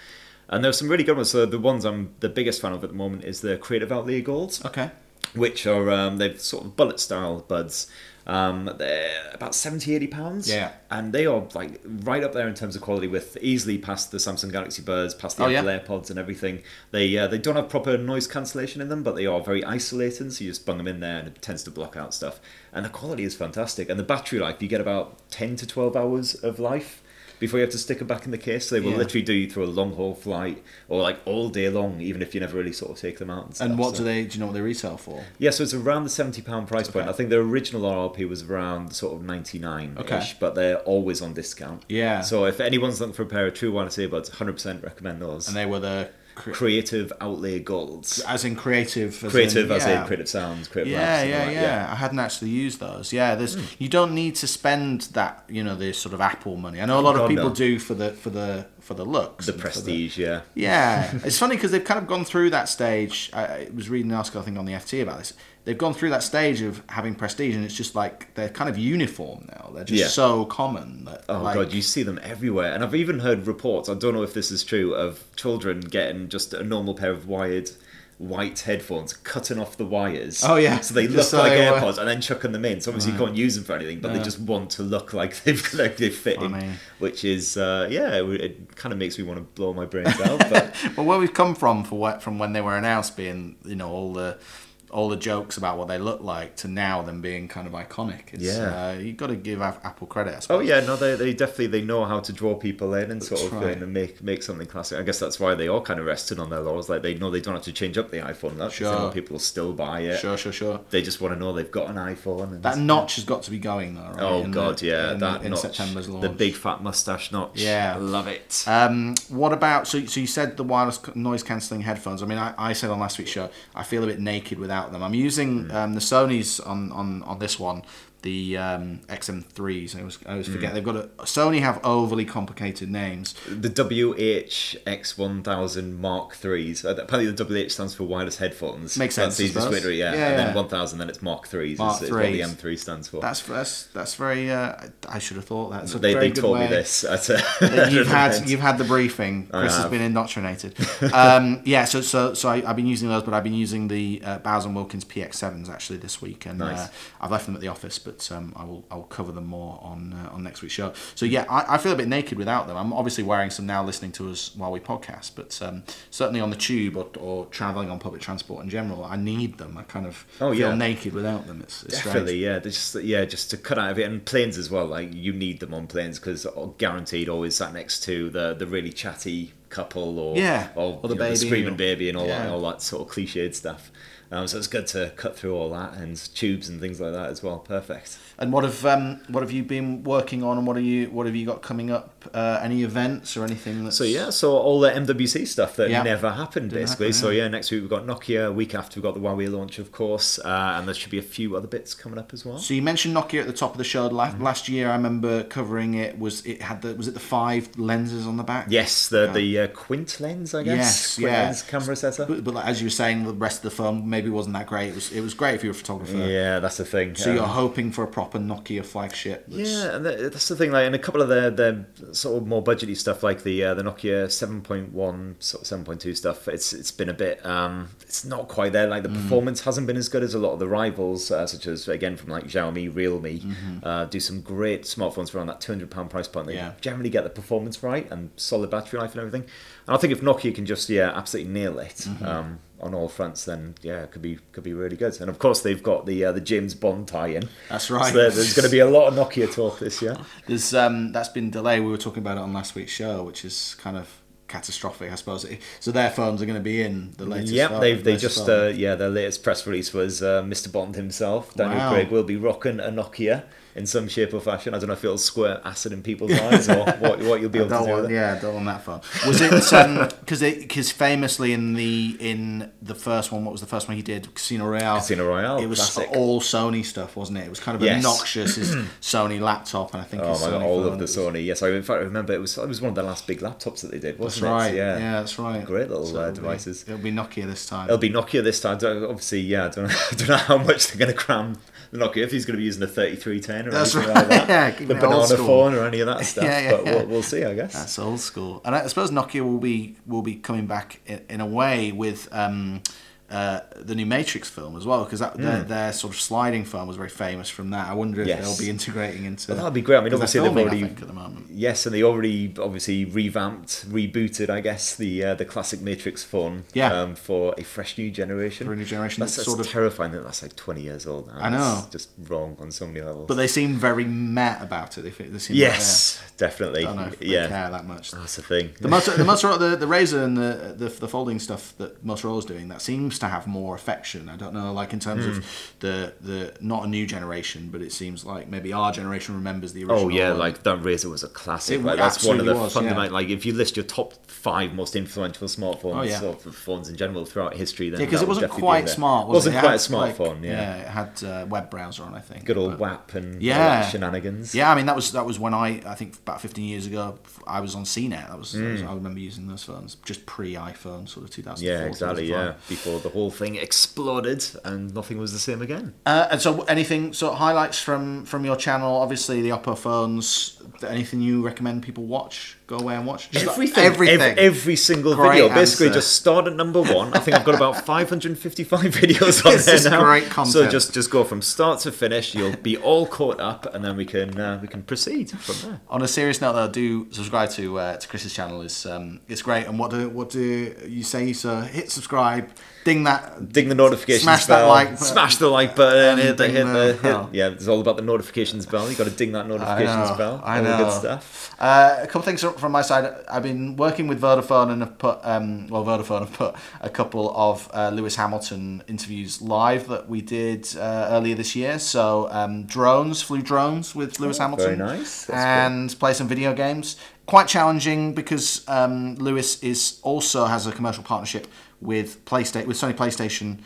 And there's some really good ones. So the ones I'm the biggest fan of at the moment is the Creative Outlier Golds Okay. which are um, they've sort of bullet style buds. Um, they're about 70 80 pounds. Yeah. And they are like right up there in terms of quality with easily past the Samsung Galaxy Buds, past the Oh, yeah? Apple AirPods and everything. They uh, they don't have proper noise cancellation in them, but they are very isolating, so you just bung them in there and it tends to block out stuff. And the quality is fantastic. And the battery life, you get about 10 to 12 hours of life before you have to stick them back in the case. So they will Yeah. literally do you through a long haul flight or like all day long, even if you never really sort of take them out. And, stuff. And what So- do they? Do you know what they retail for? yeah, so it's around the seventy pound price point. I think the original RRP was around sort of ninety nine ish, Okay. but they're always on discount. Yeah. So if anyone's looking for a pair of true wireless earbuds, hundred percent recommend those. And they were the Cre- creative Outlier Golds. as in creative, as Creative in, as yeah. in creative sounds, creative Yeah, yeah, yeah, Hmm. I hadn't actually used those. Yeah, there's you don't need to spend that, you know, the sort of Apple money. I know a lot of people no. do for the for the for the looks, The prestige, yeah. yeah, it's funny because they've kind of gone through that stage. I, I was reading an article I think on the FT about this. They've gone through that stage of having prestige, and it's just like they're kind of uniform now. They're just Yeah. so common that. Oh like, god, you see them everywhere, and I've even heard reports. I don't know if this is true of children getting just a normal pair of wired white headphones, cutting off the wires. Oh, yeah. so they Just look so like they were- AirPods, and then chucking them in. So obviously you can't use them for anything, but they just want to look like they've like they fit Funny. in, which is uh, yeah, it, it kind of makes me want to blow my brains out. But well, where we've come from for what from when they were announced being, you know, all the all the jokes about what they look like to now them being kind of iconic. It's, Yeah. uh, you've got to give Apple credit. Oh yeah, no, they, they definitely they know how to draw people in and sort That's of right. and make make something classic. I guess that's why they all kind of rested on their laurels. Like they know they don't have to change up the iPhone. That's Sure. people will still buy it. Sure, sure, sure. They just want to know they've got an iPhone. And That notch has got to be going though, right? oh in god, the- yeah, in, that in notch, September's launch. the big fat mustache notch. Yeah. love it. Um, what about so? So you said the wireless noise cancelling headphones. I mean, I, I said on last week's show, I feel a bit naked without them. I'm using Hmm. um, the Sony's on, on on this one, the um, XM3s. I always, I always Hmm. forget they've got a Sony have overly complicated names. the WH-X1000 Mark threes. Uh, apparently, the WH stands for wireless headphones. Makes sense, the I easiest way to yeah. Yeah, and then 1000, then it's Mark threes. Mark is, is what the threes. M3 stands for. That's that's that's very. Uh, I should have thought that. They they taught way. me this. You've had you've had the briefing. Chris has been indoctrinated. um, yeah, so so so I, I've been using those, but I've been using the uh, Bowers and Wilkins PX7s actually this week, and Nice. uh, I've left them at the office, but um, I will I will cover them more on uh, on next week's show. So yeah, I, I feel a bit naked without them. I'm obviously wearing some now, listening to us while we podcast, but um, certainly on the tube or, or traveling on public transport in general, I need them. I kind of Oh, feel yeah. naked without them. It's, it's strange. Definitely, yeah. They're just yeah, just to cut out of it, and planes as well. Like you need them on planes because guaranteed always sat next to the the really chatty couple or Yeah, or, or the know, baby screaming or- baby and all that all that sort of cliched stuff. Um, so it's good to cut through all that and tubes and things like that as well. Perfect. And what have um, what have you been working on, and what are you what have you got coming up? Uh, any events or anything? That's... So yeah, so all the MWC stuff that Yeah. never happened Didn't basically. happen, So yeah. yeah, next week we've got Nokia. Week after we've got the Huawei launch, of course, uh, and there should be a few other bits coming up as well. So you mentioned Nokia at the top of the show. Last, Mm-hmm. last year, I remember covering it. Was it had the was it the five lenses on the back? Yes, the Yeah. the uh, Quint lens, I guess. Yes, Quint yeah. lens camera setup. But, but like, as you were saying, the rest of the film maybe wasn't that great. It was it was great if you were a photographer. Yeah, that's the thing. So Um, you're hoping for a proper Nokia flagship. That's, Yeah, and that's the thing. Like, and a couple of their the sort of more budgety stuff, like the uh, the Nokia seven point one, sort of seven point two stuff. It's it's been a bit. Um, it's not quite there. Like the performance hasn't been as good as a lot of the rivals, uh, such as again from like Xiaomi, Realme, uh, do some great smartphones around that two hundred pound price point. They Yeah. generally get the performance right and solid battery life and everything. And I think if Nokia can just yeah absolutely nail it. Um, on all fronts, then yeah, it could be could be really good. And of course, they've got the uh, the James Bond tie-in. That's right. So there- there's going to be a lot of Nokia talk this year. There's um that's been delayed. We were talking about it on last week's show, which is kind of catastrophic, I suppose. So their phones are going to be in the latest. Yep, phone- they've they just uh, yeah their latest press release was uh, Mr Bond himself, Daniel Wow. Craig, will be rocking a Nokia in some shape or fashion. I don't know if it'll squirt acid in people's eyes or what, what you'll be able to don't want, with it. yeah, don't want that far. Was it because because famously in the in the first one, what was the first one he did? Casino Royale. Casino Royale, It was classic. all Sony stuff, wasn't it? It was kind of Yes. obnoxious as Sony laptop, and I think Oh his my god, all of the Sony. Yes, I in fact remember it was it was one of the last big laptops that they did, That's wasn't right. it? Yeah. Yeah. that's right. Great little, uh, it'll be- devices. It'll be Nokia this time. It'll be Nokia this time. Obviously, yeah. I don't, know, I don't know how much they're going to cram the Nokia if he's going to be using the 3310 or That's anything right. like that. Yeah, the keeping it old banana phone or any of that stuff. Yeah, yeah, but. We'll, we'll see, I guess. That's old school, and I suppose Nokia will be will be coming back in, in a way with um, uh, the new Matrix film as well, because their, their sort of sliding phone was very famous from that. I wonder if Hmm. Yes. they'll be integrating into. Well, that'd be great. I mean, obviously they've filming, I already- at the moment. Yes, and they already obviously revamped, rebooted, I guess, the uh, the classic Matrix phone Yeah. um, for a fresh new generation. For a new generation, That's, that's that's sort of- terrifying that that's like 20 years old now. I know. It's just wrong on so many levels. But they seem very met about it. They, they seem yes, definitely. like, uh, I don't know yeah, care that much. that's the thing. The Motor, the Motorola, the, the Razr and the, the the folding stuff that Motorola's doing that seems to have more affection. I don't know, like in terms Hmm. of the the not a new generation, but it seems like maybe our generation remembers the original. Oh yeah, and- like that Razr was a classic. It like, that's one of the was, fundamental. yeah. Like if you list your top five most influential smartphones Oh, yeah. or phones in general throughout history, then yeah, because that it wasn't quite smart. Was wasn't it? It quite a had, like- smartphone. yeah. it had uh, web browser on, I think. good old but- WAP and Yeah. that shenanigans. Yeah, I mean that was that was when I I think about 15 years ago I was on CNET. That was, that Hmm. was- I remember using those phones just pre iPhone, sort of 2004. Yeah, exactly. 2005. Yeah, before the whole thing exploded and nothing was the same again. Uh, and so, anything of highlights from from your channel? Obviously, the Oppo phones. Anything you recommend people watch? Go away and watch. Just Everything, Everything. Ev- every single Great video. Basically, just start at number one. I think I've got about 555 videos on This there is now. great So content. just just go from start to finish. You'll be all caught up, and then we can uh, we can proceed from there. On a serious note, though, do subscribe to uh, to Chris's channel. is um, It's great. And what do what do you say? So hit subscribe, ding that. Ding the notifications Smash that like button. Smash the like button. Hit the, ding hit the the, hit, yeah, it's all about the notifications bell. You got to ding that I notifications know, bell. I all know. the good stuff. Uh, a couple things from my side. I've been working with Vodafone and have put, um, well, Vodafone have put a couple of uh, Lewis Hamilton interviews live that we did uh, earlier this year. So um, drones, flew drones with Lewis Oh, Hamilton. very nice. That's and play some video games. Quite challenging because um, Lewis is also has a commercial partnership with PlayStation with Sony PlayStation.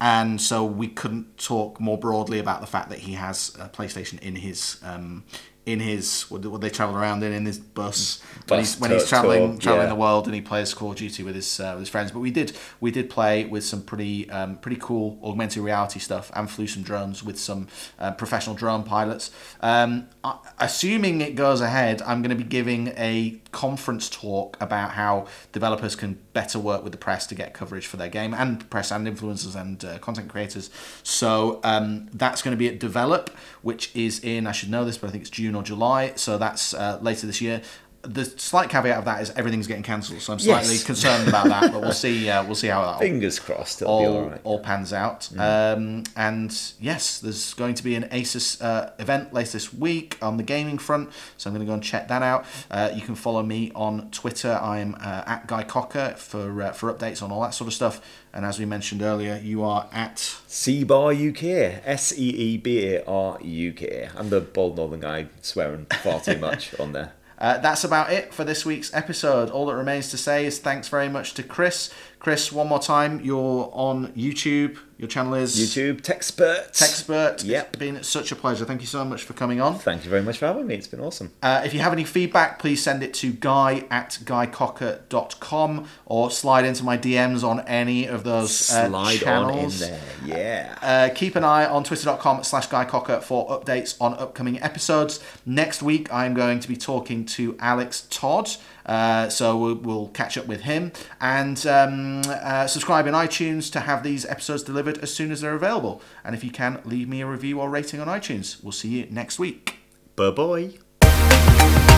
And so we couldn't talk more broadly about the fact that he has a PlayStation in his um, in his what, they travel around in in his bus, when he's when he's traveling tour, traveling yeah. the world and he plays Call of Duty with his uh, with his friends. But we did we did play with some pretty um, pretty cool augmented reality stuff and flew some drones with some uh, professional drone pilots. Um, assuming it goes ahead, I'm going to be giving a conference talk about how developers can better work with the press to get coverage for their game and press and influencers and uh, content creators. So um, that's going to be at Develop, which is in I should know this, but I think it's June or July. So that's uh, later this year. The slight caveat of that is everything's getting cancelled, so I'm slightly Yes. concerned about that. But we'll see. Uh, we'll see how that Fingers crossed, it'll be all all, right. all pans out. Um, and yes, there's going to be an ASUS uh, event later this week on the gaming front, so I'm going to go and check that out. Uh, you can follow me on Twitter. I'm uh, at Guy Cocker for uh, for updates on all that sort of stuff. And as we mentioned earlier, you are at C Bar UK, S E E B A R U K. I'm the bald northern guy swearing far too much on there. Uh, that's about it for this week's episode. All that remains to say is thanks very much to Chris. Chris, one more time, you're on YouTube. Your channel is YouTube TechSpurt. TechSpurt. Yep. It's been such a pleasure. Thank you so much for coming on. Thank you very much for having me. It's been awesome. Uh, if you have any feedback, please send it to guy at guycocker.com or slide into my DMs on any of those uh, Slide channels. on in there. Yeah. Uh, keep an eye on twitter.com slash guycocker for updates on upcoming episodes. Next week, I'm going to be talking to Alex Todd. Uh, so we'll, we'll catch up with him and um, uh, subscribe in iTunes to have these episodes delivered as soon as they're available. And if you can, leave me a review or rating on iTunes. We'll see you next week. Bye bye.